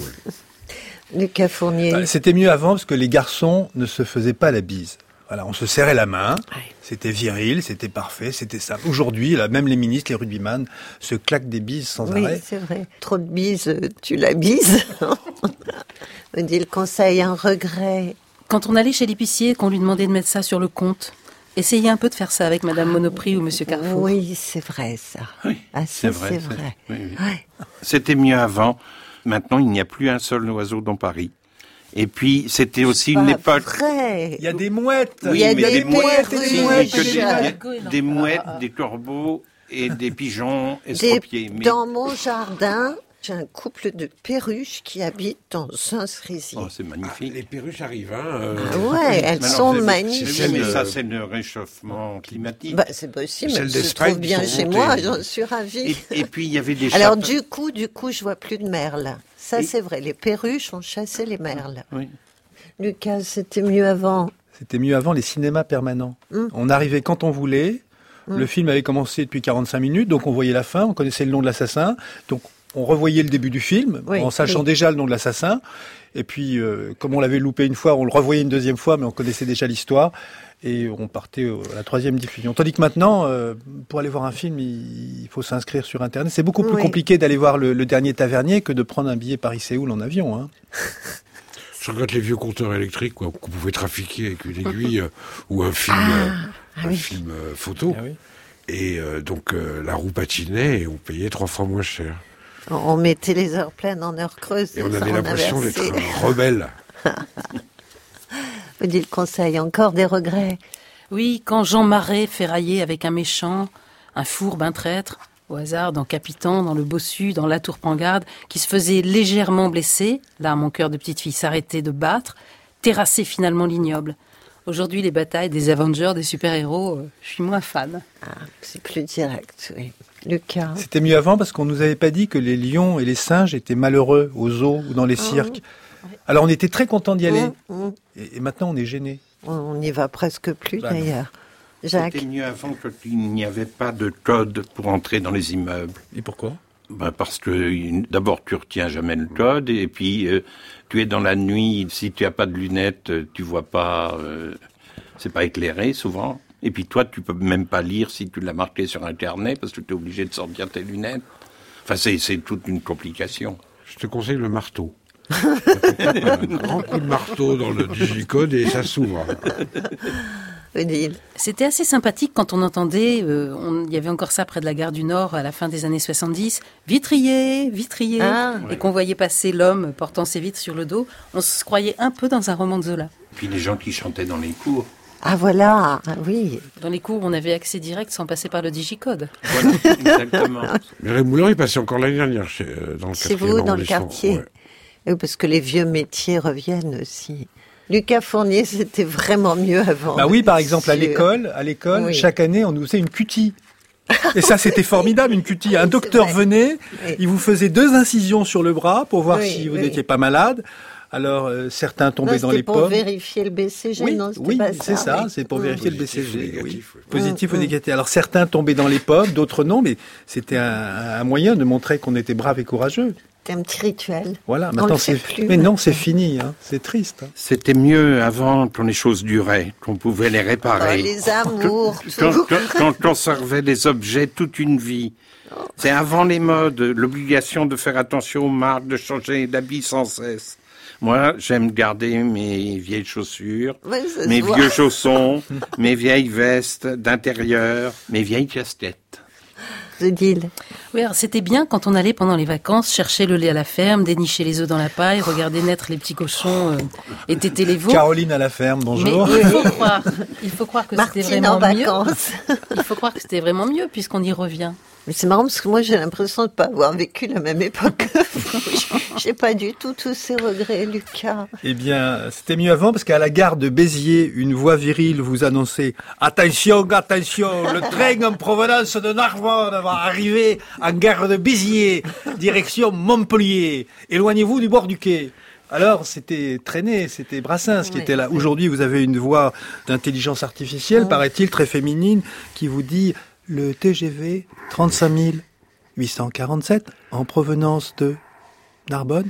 Lucas Fournier. Bah, C'était mieux avant parce que les garçons ne se faisaient pas la bise. Voilà, on se serrait la main, c'était viril, c'était parfait, c'était ça. Aujourd'hui, là, même les ministres, les rugbyman, se claquent des bises sans Oui, arrêt. c'est vrai. Trop de bises, euh, tu la bises. Odile conseille un regret. Quand on allait chez l'épicier et qu'on lui demandait de mettre ça sur le compte, essayez un peu de faire ça avec Madame Monoprix ou Monsieur Carrefour. Oui, c'est vrai, ça. Oui, Ah, c'est vrai. oui, oui. Ouais. C'était mieux avant. Maintenant, il n'y a plus un seul oiseau dans Paris. Et puis, c'était aussi une époque. vrai. Il y a des mouettes Il y a des mouettes, des mouettes, des des, des- des des corbeaux et des pigeons Des- estropiés. Mais- Dans mon jardin, j'ai un couple de perruches qui habitent dans un cerisier. Oh, c'est magnifique. Les perruches arrivent, hein. euh, Ah ouais, elles Alors, sont magnifiques. Celle mais ça, c'est le réchauffement climatique. Bah, c'est possible, se d'Espagne trouvent bien chez montées. moi, j'en suis ravie. et, et puis, il y avait des Alors du coup, du coup, je vois plus de merles. Ça, Et- c'est vrai. Les perruches ont chassé les merles. Oui. Lucas, c'était mieux avant. C'était mieux avant les cinémas permanents. Mm. On arrivait quand on voulait. Mm. Le film avait commencé depuis 45 minutes, donc on voyait la fin, on connaissait le nom de l'assassin. Donc on revoyait le début du film Oui, en sachant oui. déjà le nom de l'assassin. Et puis, euh, comme on l'avait loupé une fois, on le revoyait une deuxième fois, mais on connaissait déjà l'histoire. Et on partait à la troisième diffusion. Tandis que maintenant, euh, pour aller voir un film, il, faut s'inscrire sur Internet. C'est beaucoup plus Oui. compliqué d'aller voir le, le dernier Tavernier que de prendre un billet Paris-Séoul en avion. Hein. Je regrette les vieux compteurs électriques qu'on pouvait trafiquer avec une aiguille euh, ou un film, euh, ah un oui. film euh, photo. Ah oui. Et euh, donc euh, la roue patinait et on payait trois fois moins cher. On- mettait les heures pleines en heures creuses. Et on avait l'impression d'être rebelle. Vous dites le conseil, encore des regrets. Oui, quand Jean Marais ferraillait avec un méchant, un fourbe, un traître, au hasard dans Capitan, dans le Bossu, dans La Tour Prends-Garde, qui se faisait légèrement blesser, là mon cœur de petite fille s'arrêtait de battre, terrassait finalement l'ignoble. Aujourd'hui, les batailles des Avengers, des super-héros, euh, je suis moins fan. Ah, c'est plus direct, oui. C'était mieux avant parce qu'on nous avait pas dit que les lions et les singes étaient malheureux aux zoos ou dans les Ah, cirques. Alors on était très content d'y aller. Mmh, mmh. Et, et maintenant on est gêné. On n'y va presque plus Bah d'ailleurs. Jacques. C'était mieux avant quand il n'y avait pas de code pour entrer dans les immeubles. Et pourquoi? Ben parce que d'abord tu retiens jamais le code et puis euh, tu es dans la nuit. Si tu as pas de lunettes, euh, tu vois pas. euh, c'est pas éclairé souvent. Et puis toi, tu peux même pas lire si tu l'as marqué sur internet parce que tu es obligé de sortir tes lunettes. Enfin, c'est c'est toute une complication. Je te conseille le marteau. un grand coup de marteau dans le digicode et ça s'ouvre. Odile. C'était assez sympathique quand on entendait, euh, on- il y avait encore ça près de la gare du Nord à la fin des années 70, vitrier, vitrier, Ah. et qu'on voyait passer l'homme portant ses vitres sur le dos. On se croyait un peu dans un roman de Zola. Puis les gens qui chantaient dans les cours. Ah voilà, oui. Dans les cours, on avait accès direct sans passer par le digicode. Voilà, exactement. Mais Rémoulin, il passait encore l'année dernière chez, euh, dans le C'est quatrième vous dans le quartier. Ouais. Oui, Parce que les vieux métiers reviennent aussi. Lucas Fournier, c'était vraiment mieux avant. Bah oui, par exemple, à l'école, à l'école, Oui. chaque année, on nous faisait une cutie. Et ça, c'était formidable, une cutie. Un docteur venait, Oui. il vous faisait deux incisions sur le bras pour voir Oui, si vous oui. n'étiez pas malade. Alors, euh, certains Non, tombaient dans c'était les pour pommes. vérifier le BCG, Oui, non oui, c'est ça, c'est pour Mm. vérifier le Positif BCG. oui. négatif, oui. Positif Mm, ou mm. négatif. Alors certains tombaient dans les pommes, d'autres non, mais c'était un, un moyen de montrer qu'on était brave et courageux. C'était un petit rituel. Voilà, maintenant c'est. plus, Mais non, c'est fini, hein. c'est triste. hein. C'était mieux avant quand les choses duraient, qu'on pouvait les Oh, réparer. les amours, Quand, tout. quand- quand on servait des objets toute une vie. C'est avant les modes, l'obligation de faire attention aux marques, de changer d'habit sans cesse. Moi, j'aime garder mes vieilles chaussures, mes voit. vieux chaussons, mes vieilles vestes d'intérieur, mes vieilles casquettes. Odile. Oui, c'était bien quand on allait pendant les vacances chercher le lait à la ferme, dénicher les œufs dans la paille, regarder naître les petits cochons euh, et téter les veaux. Caroline à la ferme, Mais bonjour. il faut croire, il faut croire que c'était Martine en vraiment mieux. vacances. Il faut croire que c'était vraiment mieux puisqu'on y revient. Mais c'est marrant parce que moi j'ai l'impression de pas avoir vécu la même époque que vous. J'ai pas du tout tous ces regrets, Lucas. Eh bien, c'était mieux avant parce qu'à la gare de Béziers, une voix virile vous annonçait Attention, attention, le train en provenance de Narbonne va arriver en gare de Béziers, direction Montpellier. Éloignez-vous du bord du quai. Alors, c'était traîné, c'était Brassens qui Oui, était là. Aujourd'hui, vous avez une voix d'intelligence artificielle, paraît-il, très féminine, qui vous dit le TGV 35 847 en provenance de Narbonne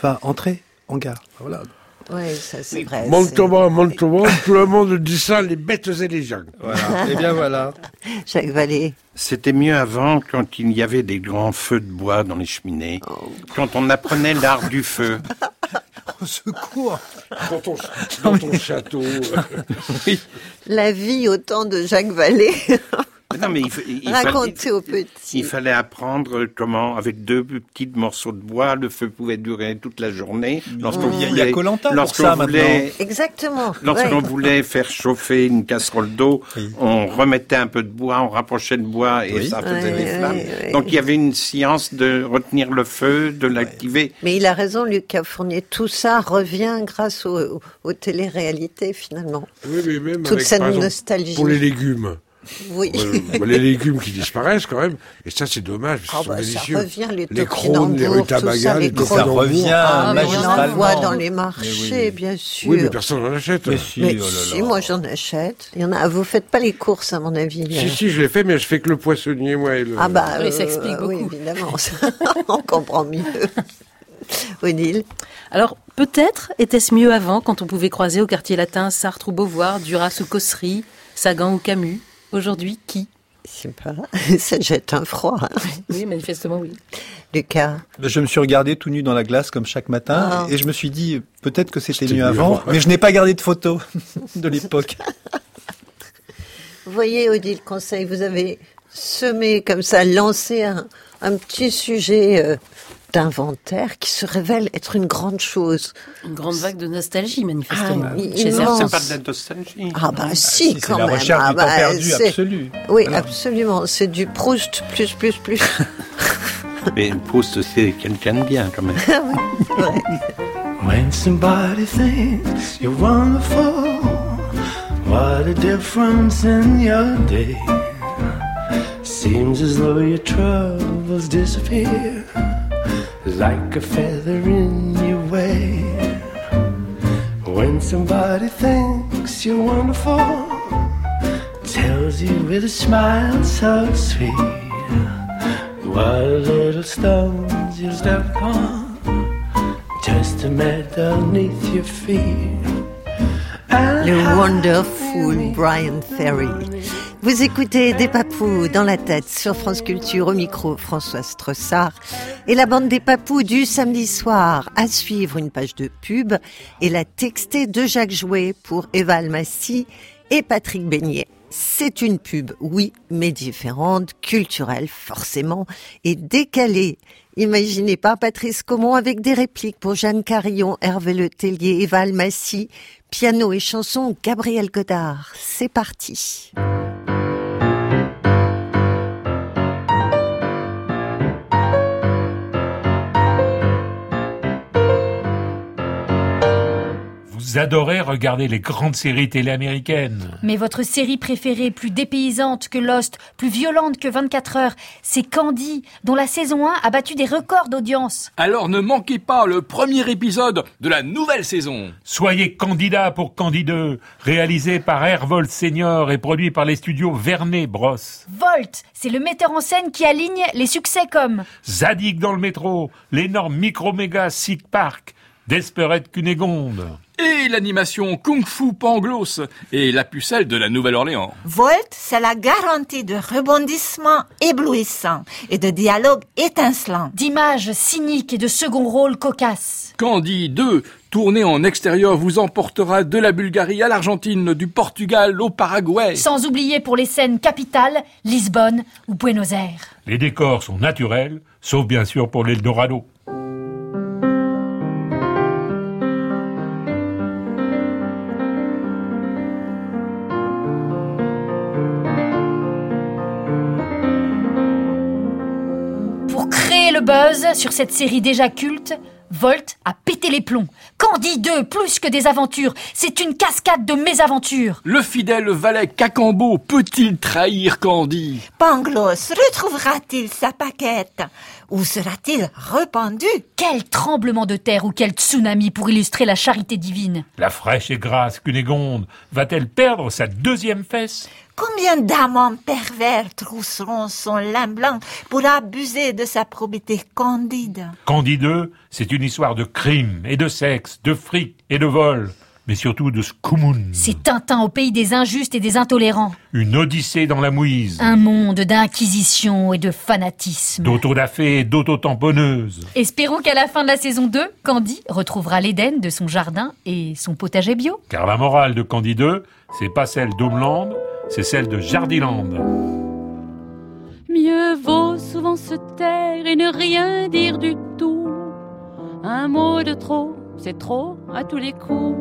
va entrer en gare. Voilà. Oui, ça c'est vrai. Montauban, Montauban, tout le monde dit ça, les bêtes et les gens. Voilà. Eh bien voilà. Jacques Vallée. C'était mieux avant quand il y avait des grands feux de bois dans les cheminées, quand on apprenait l'art du feu. Au secours. Dans ton, dans ton château. La vie au temps de Jacques Vallée. Non, mais il, Racontez aux petits. Il fallait apprendre comment, avec deux petits morceaux de bois, le feu pouvait durer toute la journée. Lorsqu'on Il y a- il y a voulait- lorsqu'on ça, voulait, Exactement. lorsqu'on ouais. voulait faire chauffer une casserole d'eau, Oui. on remettait un peu de bois, on rapprochait le bois et Oui. ça faisait Ouais, des flammes. ouais. Donc il y avait une science de retenir le feu, de l'activer. Mais il a raison, Lucas Fournier. Tout ça revient grâce aux, aux téléréalités, finalement. Oui, mais même Toute avec, cette exemple, nostalgie. Pour les légumes. Oui. Euh, bah, les légumes qui disparaissent quand même. Et ça, c'est dommage. parce Ah qu'ils sont bah, ça revient, les les crônes, les rutabagas, les les crônes. Ça revient Ah, mais on en magistralement. voit dans les marchés, bien sûr. Oui, mais personne n'en achète. Mais si, Mais oh là si, là. moi j'en achète. Il y en a. Vous faites pas les courses, à mon avis. Si, si, je l'ai fait, mais je fais que le poissonnier, moi. Et le... Ah bah Oui, ça explique oui, beaucoup. évidemment. On comprend mieux. Odile. Alors, peut-être était-ce mieux avant, quand on pouvait croiser au quartier latin Sartre ou Beauvoir, Duras ou Cossery, Sagan ou Camus? Aujourd'hui, qui Je sais pas. Ça jette un froid. hein. Oui, manifestement, oui. Lucas. Je me suis regardé tout nu dans la glace comme chaque matin Ah. et je me suis dit peut-être que c'était mieux mieux avant, avant. mais je n'ai pas gardé de photos de l'époque. Vous voyez, Odile Conseil, vous avez semé comme ça, lancé un, un petit sujet euh, d'inventaire qui se révèle être une grande chose. Une grande vague de nostalgie, manifestement. Ah, chez immense. C'est pas de la nostalgie. Ah bah si, quand la même. recherche Ah du temps bah, perdu c'est- absolu. Oui, Voilà. absolument. C'est du Proust plus plus plus. Mais Proust, c'est quelqu'un de bien quand même. When somebody thinks you're wonderful, what a difference in your day. Seems as though your troubles disappear like a feather in your way. When somebody thinks you're wonderful, tells you with a smile so sweet, what little stones you step upon just to melt underneath your feet. Le wonderful Brian Ferry. Vous écoutez Des Papous dans la tête sur France Culture au micro Françoise Trossard et la bande des Papous du samedi soir. À suivre une page de pub et la textée de Jacques Jouet pour Eva Almassi et Patrick Beignet. C'est une pub, oui, mais différente, culturelle forcément, et décalée. Imaginez pas Patrice Comon avec des répliques pour Jeanne Carillon, Hervé Le Tellier, Eva Almassi, piano et chanson Gabriel Godard. C'est parti. Adorez regarder les grandes séries télé américaines. Mais votre série préférée, plus dépaysante que Lost, plus violente que 24 heures, c'est Candy, dont la saison 1 a battu des records d'audience. Alors ne manquez pas le premier épisode de la nouvelle saison. Soyez candidat pour Candy 2, réalisé par Airvolt Senior et produit par les studios Vernet Bros. Volt, c'est le metteur en scène qui aligne les succès comme Zadig dans le métro, l'énorme micro-méga Sick Park, Desperate Cunégonde. Et l'animation Kung Fu Pangloss et la pucelle de la Nouvelle-Orléans. Volt, c'est la garantie de rebondissements éblouissants et de dialogues étincelants. d'images cyniques et de second rôle cocasses. Candy 2, tourné en extérieur, vous emportera de la Bulgarie à l'Argentine, du Portugal au Paraguay. Sans oublier pour les scènes capitales, Lisbonne ou Buenos Aires. Les décors sont naturels, sauf bien sûr pour l'Eldorado. Buzz sur cette série déjà culte, Volt a pété les plombs. Candy 2, plus que des aventures, c'est une cascade de mésaventures. Le fidèle valet Cacambo peut-il trahir Candy? Pangloss retrouvera-t-il sa paquette? Ou sera-t-il rependu? Quel tremblement de terre ou quel tsunami pour illustrer la charité divine. La fraîche et grasse Cunégonde va-t-elle perdre sa deuxième fesse? Combien d'amants pervers trousseront son lin blanc pour abuser de sa probité candide? Candy 2, c'est une histoire de crime et de sexe, de fric et de vol, mais surtout de scoumoun. C'est Tintin au pays des injustes et des intolérants. Une odyssée dans la mouise, Un monde d'inquisition et de fanatisme. d'autodafé et d'autotamponneuse. Espérons qu'à la fin de la saison 2, Candy retrouvera l'Éden de son jardin et son potager bio. Car la morale de Candy 2, c'est pas celle d'Homeland, c'est celle de Jardiland. Mieux vaut souvent se taire et ne rien dire du tout. Un mot de trop, c'est trop à tous les coups.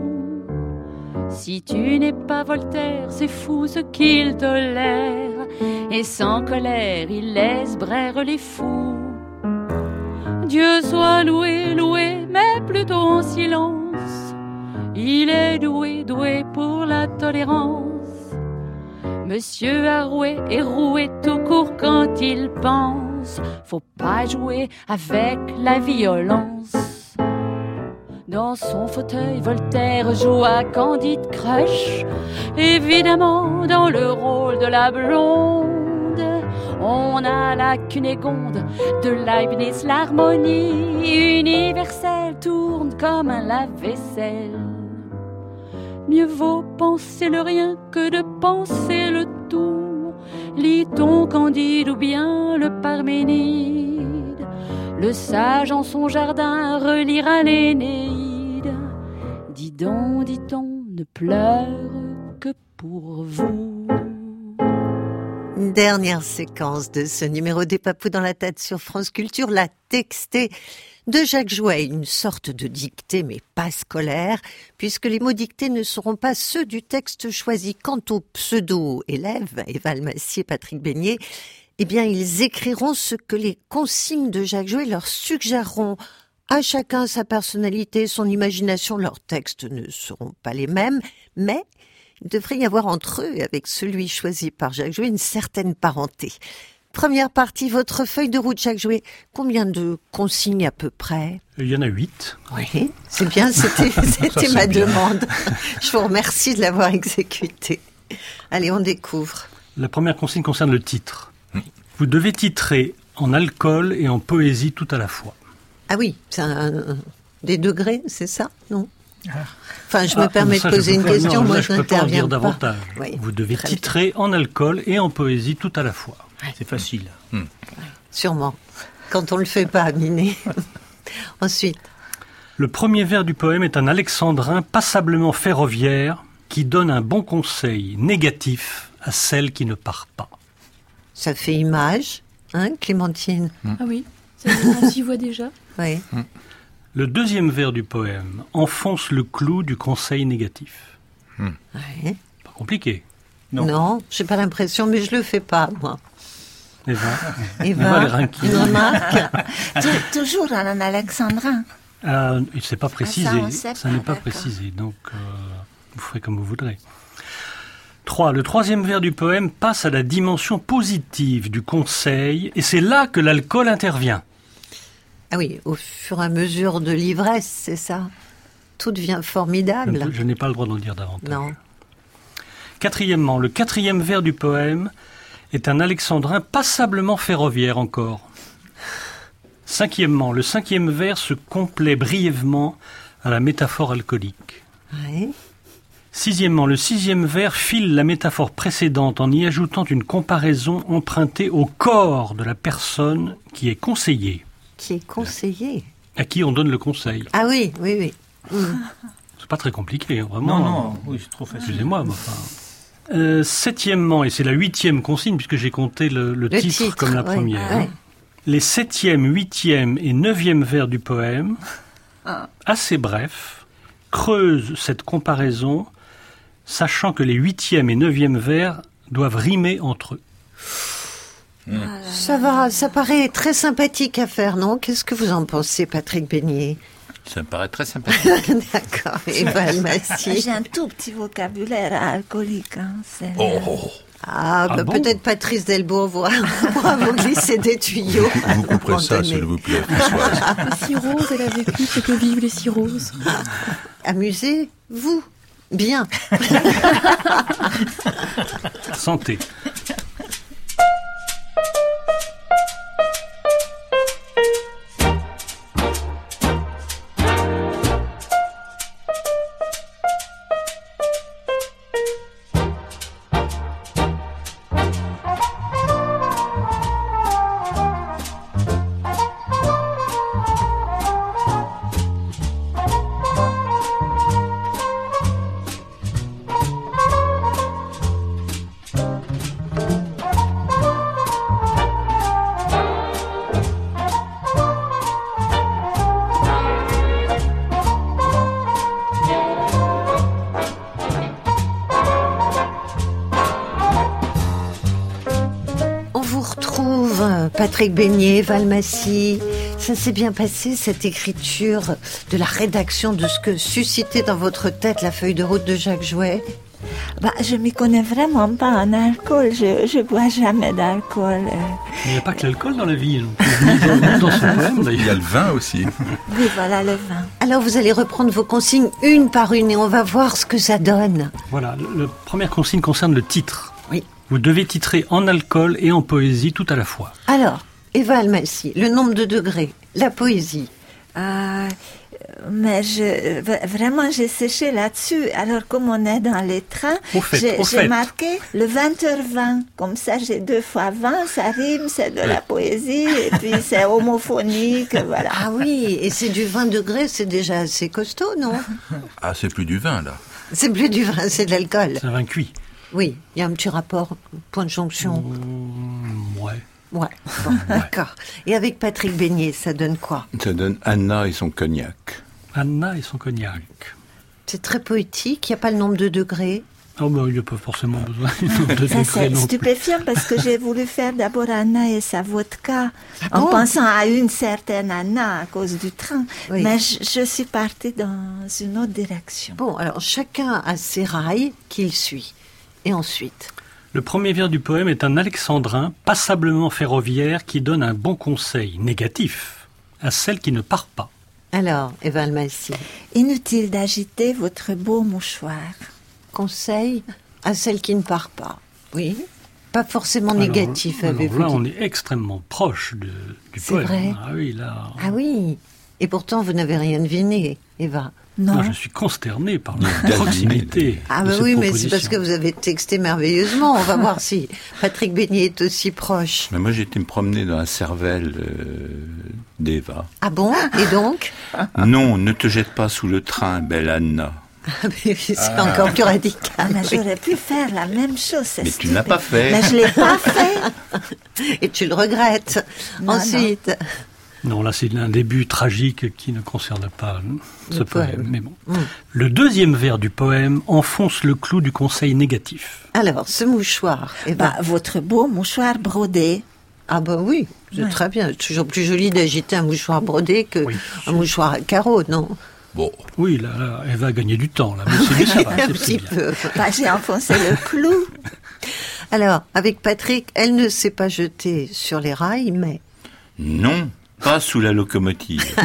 Si tu n'es pas Voltaire, c'est fou ce qu'il tolère. Et sans colère, il laisse braire les fous. Dieu soit loué, loué, mais plutôt en silence. Il est doué, doué pour la tolérance. Monsieur Arouet est roué tout court quand il pense. Faut pas jouer avec la violence. Dans son fauteuil, Voltaire joue à Candide Crush. Évidemment, dans le rôle de la blonde, on a la Cunégonde de Leibniz. L'harmonie universelle tourne comme un lave-vaisselle. Mieux vaut penser le rien que de penser le tout. Lis ton Candide ou bien le Parménide? Le sage en son jardin relira l'Énéide. Dis donc, dit-on, ne pleure que pour vous. Dernière séquence de ce numéro des papous dans la tête sur France Culture, la textée de Jacques Jouet, une sorte de dictée mais pas scolaire, puisque les mots dictés ne seront pas ceux du texte choisi. Quant aux pseudo-élèves, Eval Massier Patrick Beignet, eh bien ils écriront ce que les consignes de Jacques Jouet leur suggéreront. À chacun sa personnalité, son imagination, leurs textes ne seront pas les mêmes, mais il devrait y avoir entre eux, avec celui choisi par Jacques Jouet, une certaine parenté. Première partie, votre feuille de route, Jacques Jouet. Combien de consignes à peu près Il y en a huit. Oui, c'est bien, c'était ma bien. demande. Je vous remercie de l'avoir exécutée. Allez, on découvre. La première consigne concerne le titre. Vous devez titrer en alcool et en poésie tout à la fois. Ah oui, c'est un- des degrés, c'est ça Non Enfin, je me Ah, permets ça, de poser une question, non, moi là, je je peux pas en davantage. Oui, Vous devez bien. titrer en alcool et en poésie tout à la fois. C'est facile. Sûrement. Quand on le fait pas, Minet. Ensuite, Le premier vers du poème est un alexandrin passablement ferroviaire qui donne un bon conseil négatif à celle qui ne part pas. ça fait image, hein, Clémentine Ah oui, ça, on s'y voit déjà. Oui. Le deuxième vers du poème enfonce le clou du conseil négatif. Ouais. Pas compliqué. Non, j'ai pas l'impression, mais je le fais pas, moi. Eva, Eva, Eva, Toujours en alexandrin. Ah, ne s'est pas précisé. ça, n'est pas précisé. Donc, euh, vous ferez comme vous voudrez. 3. Le troisième vers du poème passe à la dimension positive du conseil, et c'est là que l'alcool intervient. Ah oui, au fur et à mesure de l'ivresse, c'est ça Tout devient Je, formidable. peux- je n'ai pas le droit d'en dire davantage. Non. Quatrièmement, le quatrième vers du poème est un alexandrin passablement ferroviaire encore. Cinquièmement, le cinquième vers se complaît brièvement à la métaphore alcoolique. Sixièmement, le sixième vers file la métaphore précédente en y ajoutant une comparaison empruntée au corps de la personne qui est conseillée, Qui est conseillé. à qui on donne le conseil. Ah oui, oui, oui. C'est pas très compliqué, hein, vraiment. Non, non, oui, c'est trop facile. Excusez-moi, mais enfin. Euh, septièmement, et c'est la huitième consigne puisque j'ai compté le, le Le titre, titre, comme la ouais, première. ouais. Les septième, huitième et neuvième vers du poème, Ah. assez brefs, creusent cette comparaison, sachant que les huitième et neuvième vers doivent rimer entre eux. Ça va, ça paraît très sympathique à faire, non? Qu'est-ce que vous en pensez, Patrick Beignet? Ça me paraît très sympathique. D'accord, Eva Almassi. J'ai un tout petit vocabulaire alcoolique. hein, c'est- Ah, bah, Ah bon peut-être Patrice Delbourg pourra, vous glisser des tuyaux. Vous couperez ça, s'il vous plaît. Les cirrhoses, elle a vécu ce que vivent les cirrhoses. Amusez-vous. Bien. Santé. Patrick Beignet, Valmassi. Ça s'est bien passé, cette écriture de la rédaction de ce que suscitait dans votre tête la feuille de route de Jacques Jouet Bah, je m'y connais vraiment pas en alcool. Je, je bois jamais d'alcool. euh. Il n'y a pas que l'alcool dans la vie. ni dans, dans poème. Il y a le vin aussi. Oui, voilà le vin. Alors vous allez reprendre vos consignes une par une et on va voir ce que ça donne. Voilà, la première consigne concerne le titre. Oui. Vous devez titrer en alcool et en poésie tout à la fois. Alors, Eva Almassi, le nombre de degrés, la poésie. Ah, mais je, vraiment, j'ai séché là-dessus. Alors, comme on est dans les trains, j'ai marqué le 20h20. Comme ça, j'ai deux fois 20, ça rime, c'est de la poésie, et puis c'est homophonique, voilà. Ah oui, et c'est du 20 degrés, c'est déjà assez costaud, non? Ah, c'est plus du vin, là. C'est plus du vin, c'est de l'alcool. C'est un vin cuit. Oui, il y a un petit rapport, point de jonction. Ouais. Ouais, bon, d'accord. Et avec Patrick Beignet, ça donne quoi? Ça donne Anna et son cognac. Anna et son cognac. C'est très poétique, il n'y a pas le nombre de degrés? Oh, bah, il n'y a pas forcément besoin de Ça, degrés c'est stupéfiant parce que j'ai voulu faire d'abord Anna et sa vodka en bon? pensant à une certaine Anna à cause du train. Oui. Mais je, je suis partie dans une autre direction. Bon, alors chacun a ses rails qu'il suit. Et ensuite? Le premier vers du poème est un alexandrin passablement ferroviaire qui donne un bon conseil négatif à celle qui ne part pas. Alors, Eva Almassi, Inutile d'agiter votre beau mouchoir. conseil à celle qui ne part pas. Oui, pas forcément Alors, négatif, avez-vous là, dit. on est extrêmement proche de- du C'est poème. vrai Ah oui, là. Ah oui, et pourtant vous n'avez rien deviné, Eva. Moi, je suis consterné par la proximité. Ah de bah cette oui, mais c'est parce que vous avez texté merveilleusement. On va voir si Patrick Beignet est aussi proche. Mais moi, j'ai été me promener dans la cervelle euh, d'Eva. Ah bon? Et donc? Non, ne te jette pas sous le train, belle Anna. Ah, mais C'est encore plus radical. Ah, mais j'aurais pu faire la même chose. Mais tu stupide. n'as pas fait. Mais je l'ai pas fait. Et tu le regrettes. Non, Ensuite, Non, là, c'est un début tragique qui ne concerne pas ce poème. poème. Mais bon. Mm. Le deuxième vers du poème enfonce le clou du conseil négatif. alors, ce mouchoir, Eva. Bah, votre beau mouchoir brodé. Ah bah oui, c'est Ouais. très bien. C'est toujours plus joli d'agiter un mouchoir brodé que un mouchoir à carreaux, non? Bon. Oui, là, là, elle va gagner du temps, là. Mais c'est bien, ça va, Un petit bien. peu. Bah, j'ai enfoncé le clou. Alors, avec Patrick, elle ne s'est pas jetée sur les rails, mais Non, pas sous la locomotive.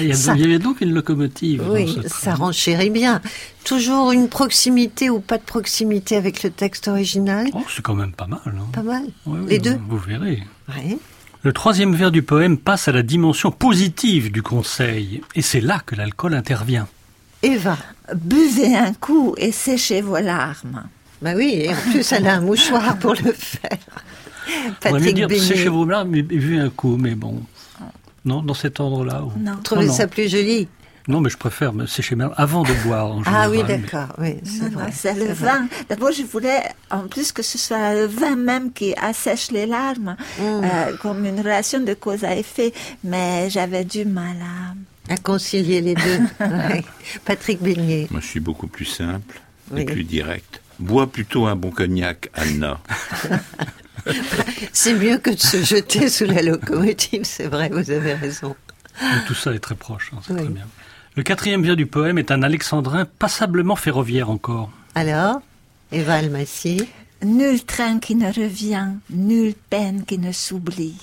Il y, a- Ça- il y avait donc une locomotive. dans oui, ce ça renchérit bien. Toujours une proximité ou pas de proximité avec le texte original? Oh, c'est quand même pas mal. hein. Pas mal. Ouais, oui, Les deux? Vous verrez. Ouais. Le troisième vers du poème passe à la dimension positive du conseil, et c'est là que l'alcool intervient. Eva. Buvez un coup et séchez vos larmes. Bah oui, et en plus, elle a un mouchoir pour le faire. On va mieux Patrick dire séchez vos larmes et buvez un coup, mais bon. Non, dans cet ordre-là. ou- Vous trouvez non, ça non. plus joli Non, mais je préfère me sécher mes larmes avant de boire. En Ah oui, mais- d'accord. Oui, c'est Non, non, vrai. c'est le vin. D'abord, je voulais, en plus que ce soit le vin même qui assèche les larmes, Mm. euh, comme une relation de cause à effet, mais j'avais du mal à... À concilier les deux. Ouais. Patrick Beignet. Moi, je suis beaucoup plus simple Oui. et plus direct. Bois plutôt un bon cognac, Anna. C'est mieux que de se jeter sous la locomotive, c'est vrai, vous avez raison. Mais tout ça est très proche, hein, c'est Oui. très bien. Le quatrième vers du poème est un alexandrin passablement ferroviaire encore. Alors, Eva Almassi Nul train qui ne revient, nulle peine qui ne s'oublie.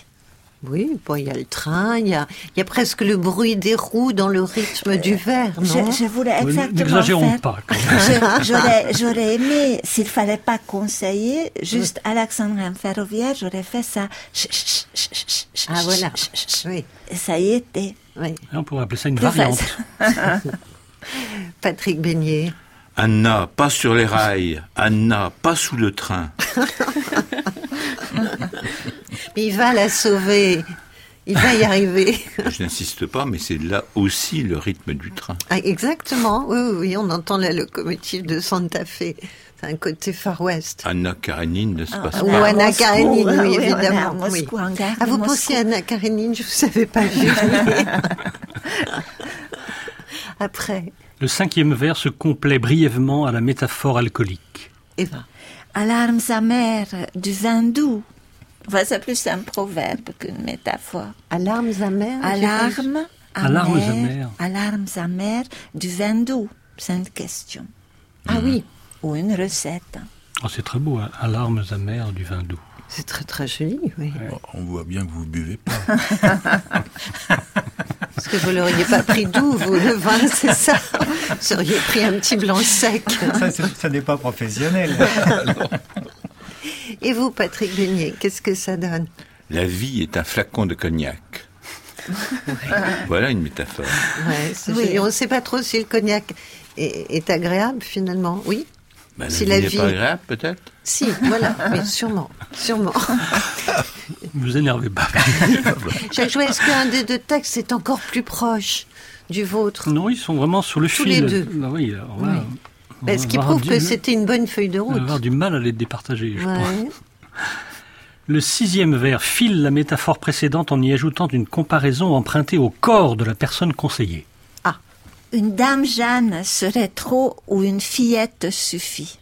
Oui, bon, il y a le train, il y a, il y a presque le bruit des roues dans le rythme du verre, non? Je, je voulais Oui, exactement N'exagérons faire... pas. quand même. Je- J'aurais, aimé, s'il fallait pas conseiller, juste Alexandrin Ferroviaire, j'aurais fait ça. Ch- ch- ch- ch- ch- Ah voilà, ch- ch- ch- oui, ça y était. oui. On pourrait appeler ça une Plus variante. Patrick Beignet. Anna, pas sur les rails. Anna, pas sous le train. Mais il va la sauver. Il va y arriver. Je n'insiste pas, mais c'est là aussi le rythme du train. Ah, exactement, oui, oui, oui, on entend la locomotive de Santa Fe. C'est un côté Far West. Anna Karenine ne se passe Ou pas. Anna Moscou, Karenine, ah oui, à évidemment. Moscou, oui. en gare Ah, vous Moscou. pensiez à Anna Karenine, je ne vous avais pas vu. Après, Le cinquième vers se complaît brièvement à la métaphore alcoolique. Eva. Alarmes amères du vin doux. Enfin, c'est plus un proverbe qu'une métaphore. Alarmes amères Alarmes Alarmes amères. amères. Alarmes amères du vin doux. C'est une question. Ah oui, Ou une recette. Oh, c'est très beau, hein, alarmes amères du vin doux. c'est très très joli, oui. On voit bien que vous buvez pas. Parce que vous l'auriez pas pris doux, vous, le vin, c'est ça? Vous auriez pris un petit blanc sec. Ça, ça n'est pas professionnel. Et vous, Patrick Beignet, qu'est-ce que ça donne La vie est un flacon de cognac. voilà une métaphore. Ouais, Oui. On ne sait pas trop si le cognac est, est agréable, finalement. Oui Ben, la Si vie la n'est vie- pas agréable, peut-être Si, voilà, oui, sûrement, sûrement. Vous énervez pas. Jacques Jouet, est-ce qu'un des deux textes est encore plus proche du vôtre? Non, ils sont vraiment sur le Tous fil. les deux. Ah oui, alors là, Mais ce qui prouve que c'était une bonne feuille de on va route. avoir du mal à les départager, je Ouais. pense. Le sixième vers file la métaphore précédente en y ajoutant une comparaison empruntée au corps de la personne conseillée. Une dame Jeanne serait trop ou une fillette suffit.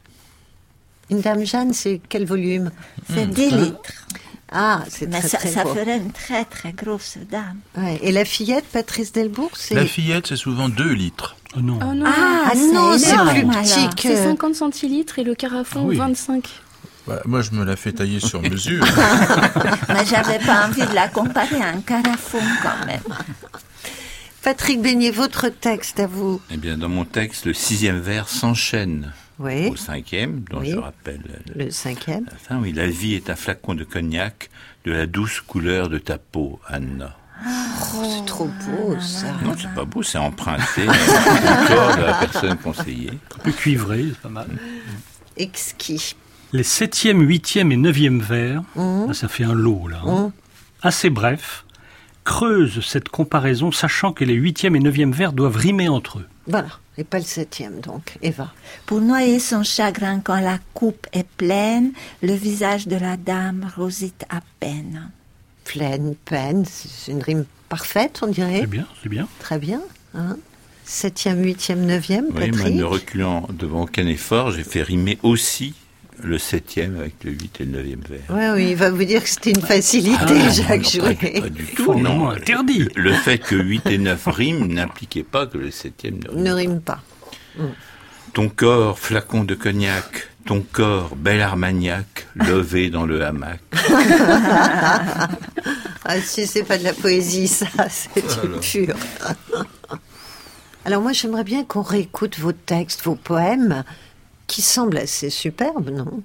Une dame Jeanne, c'est quel volume? C'est Hmm. 10 Hein litres. Ah, c'est Mais très, ça, très ça ferait une très très grosse dame. Ouais. Et la fillette, Patrice Delbourg, c'est... La fillette, c'est souvent 2 litres. Oh non. Oh non, Ah, non, c'est énorme, plus alors. petit que... c'est 50 centilitres et le carafon Ah oui. 25. Bah, moi, je me la fais tailler sur mesure. Mais j'avais pas envie de la comparer à un carafon quand même. Patrick Beignet, votre texte à vous. Eh bien, dans mon texte, le sixième vers s'enchaîne Oui. au cinquième, dont Oui. je rappelle Le cinquième. la fin. Oui, la vie est un flacon de cognac de la douce couleur de ta peau, Anna. Oh, c'est trop beau, ça. Non, c'est pas beau, c'est emprunté au corps de la personne conseillée. Un peu cuivré, c'est pas mal. Exquis. Les septième, huitième et neuvième vers, là, ça fait un lot là, hein. Mhm. assez bref, creuse cette comparaison sachant que les huitième et neuvième vers doivent rimer entre eux. Voilà. Et pas le septième, donc. Eva. Pour noyer son chagrin quand la coupe est pleine, le visage de la dame rosite à peine. Pleine, peine, c'est une rime parfaite, on dirait. C'est bien, c'est bien. Très bien. Hein Septième, huitième, neuvième, Oui, Patrick. ne reculant devant aucun effort, j'ai fait rimer aussi le septième avec le huit et le neuvième vers. Oui, oui, il va vous dire que c'était une facilité, Ah, Jacques pas Jouet. du- pas du tout, non. interdit. Le fait que 8 et 9 riment n'impliquait pas que le septième ne rime Ne rime pas. Ton corps, flacon de cognac, ton corps, bel armagnac, levé dans le hamac. ah si, c'est pas de la poésie, ça, c'est du pur. Alors moi, j'aimerais bien qu'on réécoute vos textes, vos poèmes, qui semblent assez superbes, non?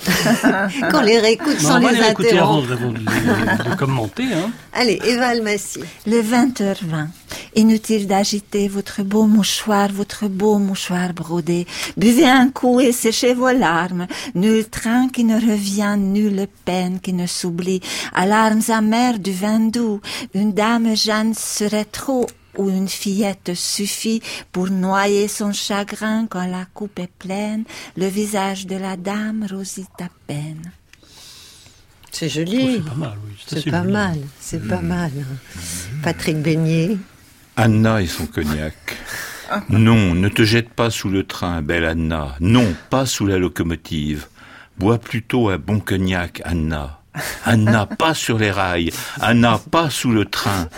Qu'on les réécoute sans on va les les écouter avant interrompre. de, de commenter. Hein. Allez, Eva Almassi. Le 20h20. Inutile d'agiter votre beau mouchoir, votre beau mouchoir brodé. Buvez un coup et séchez vos larmes. Nul train qui ne revient, nulle peine qui ne s'oublie. Alarmes amères du vin doux. Une dame Jeanne serait trop ou une fillette suffit pour noyer son chagrin quand la coupe est pleine. Le visage de la dame rosite à peine. C'est joli. c'est pas mal, oui. C'est assez pas joli. mal, c'est pas mal. Patrick Beignet. Anna et son cognac. Non, ne te jette pas sous le train, belle Anna. Non, pas sous la locomotive. Bois plutôt un bon cognac, Anna. Anna, pas sur les rails. Anna, pas sous le train.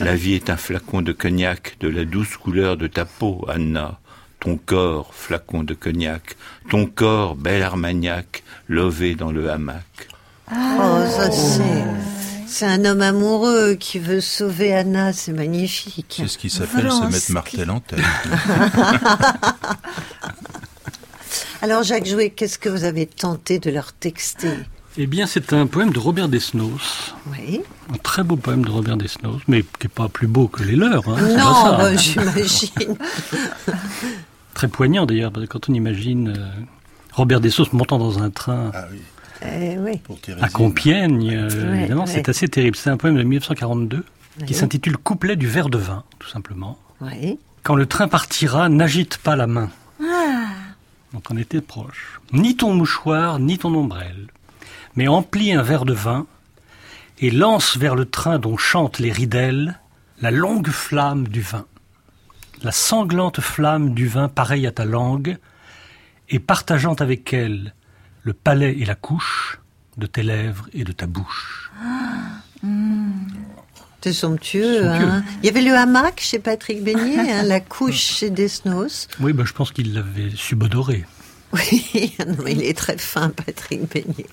La vie est un flacon de cognac de la douce couleur de ta peau, Anna. Ton corps, flacon de cognac. Ton corps, bel armagnac, lové dans le hamac. Oh, ça c'est. C'est un homme amoureux qui veut sauver Anna, c'est magnifique. C'est ce qui s'appelle se mettre martel en tête. Alors Jacques Jouet, qu'est-ce que vous avez tenté de leur texter? Eh bien, c'est un poème de Robert Desnos. Oui. Un très beau poème de Robert Desnos, mais qui n'est pas plus beau que les leurs. hein, Non, bah, j'imagine. Très poignant d'ailleurs, parce que quand on imagine euh, Robert Desnos montant dans un train Eh oui. à Compiègne, euh, Ouais, évidemment, ouais. c'est assez terrible. C'est un poème de 1942 Oui. qui s'intitule Couplet du verre de vin, tout simplement. Oui. Quand le train partira, n'agite pas la main. Ah, Donc on était proche. Ni ton mouchoir, ni ton ombrelle. Mais emplis un verre de vin et lance vers le train dont chantent les ridelles la longue flamme du vin. La sanglante flamme du vin pareille à ta langue et partageant avec elle le palais et la couche de tes lèvres et de ta bouche. C'est somptueux. Somptueux. hein. Il y avait le hamac chez Patrick Beignet, hein, la couche chez Desnos. Oui, ben, je pense qu'il l'avait subodoré. Oui, non, il est très fin, Patrick Beignet.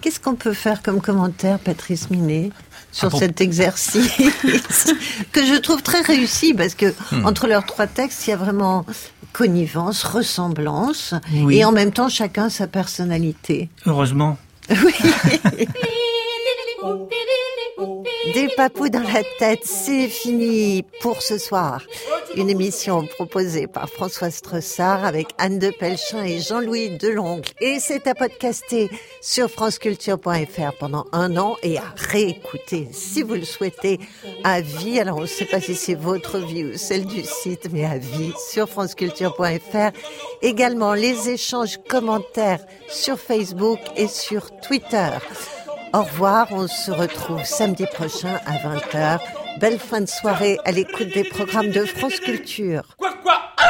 Qu'est-ce qu'on peut faire comme commentaire, Patrice Minet, sur Ah bon cet exercice que je trouve très réussi parce que Hmm. entre leurs trois textes, il y a vraiment connivence, ressemblance, Oui. et en même temps chacun sa personnalité. Heureusement. Des papous dans la tête, c'est fini pour ce soir. Une émission proposée par François Stressard avec Anne de Pelchin et Jean-Louis Deloncle. Et c'est à podcaster sur franceculture.fr pendant un an et à réécouter si vous le souhaitez à vie. Alors on ne sait pas si c'est votre vie ou celle du site, mais à vie sur franceculture.fr. Également les échanges commentaires sur Facebook et sur Twitter. Au revoir, on se retrouve samedi prochain à 20h. Belle fin de soirée à l'écoute des programmes de France Culture. Quoi, quoi hein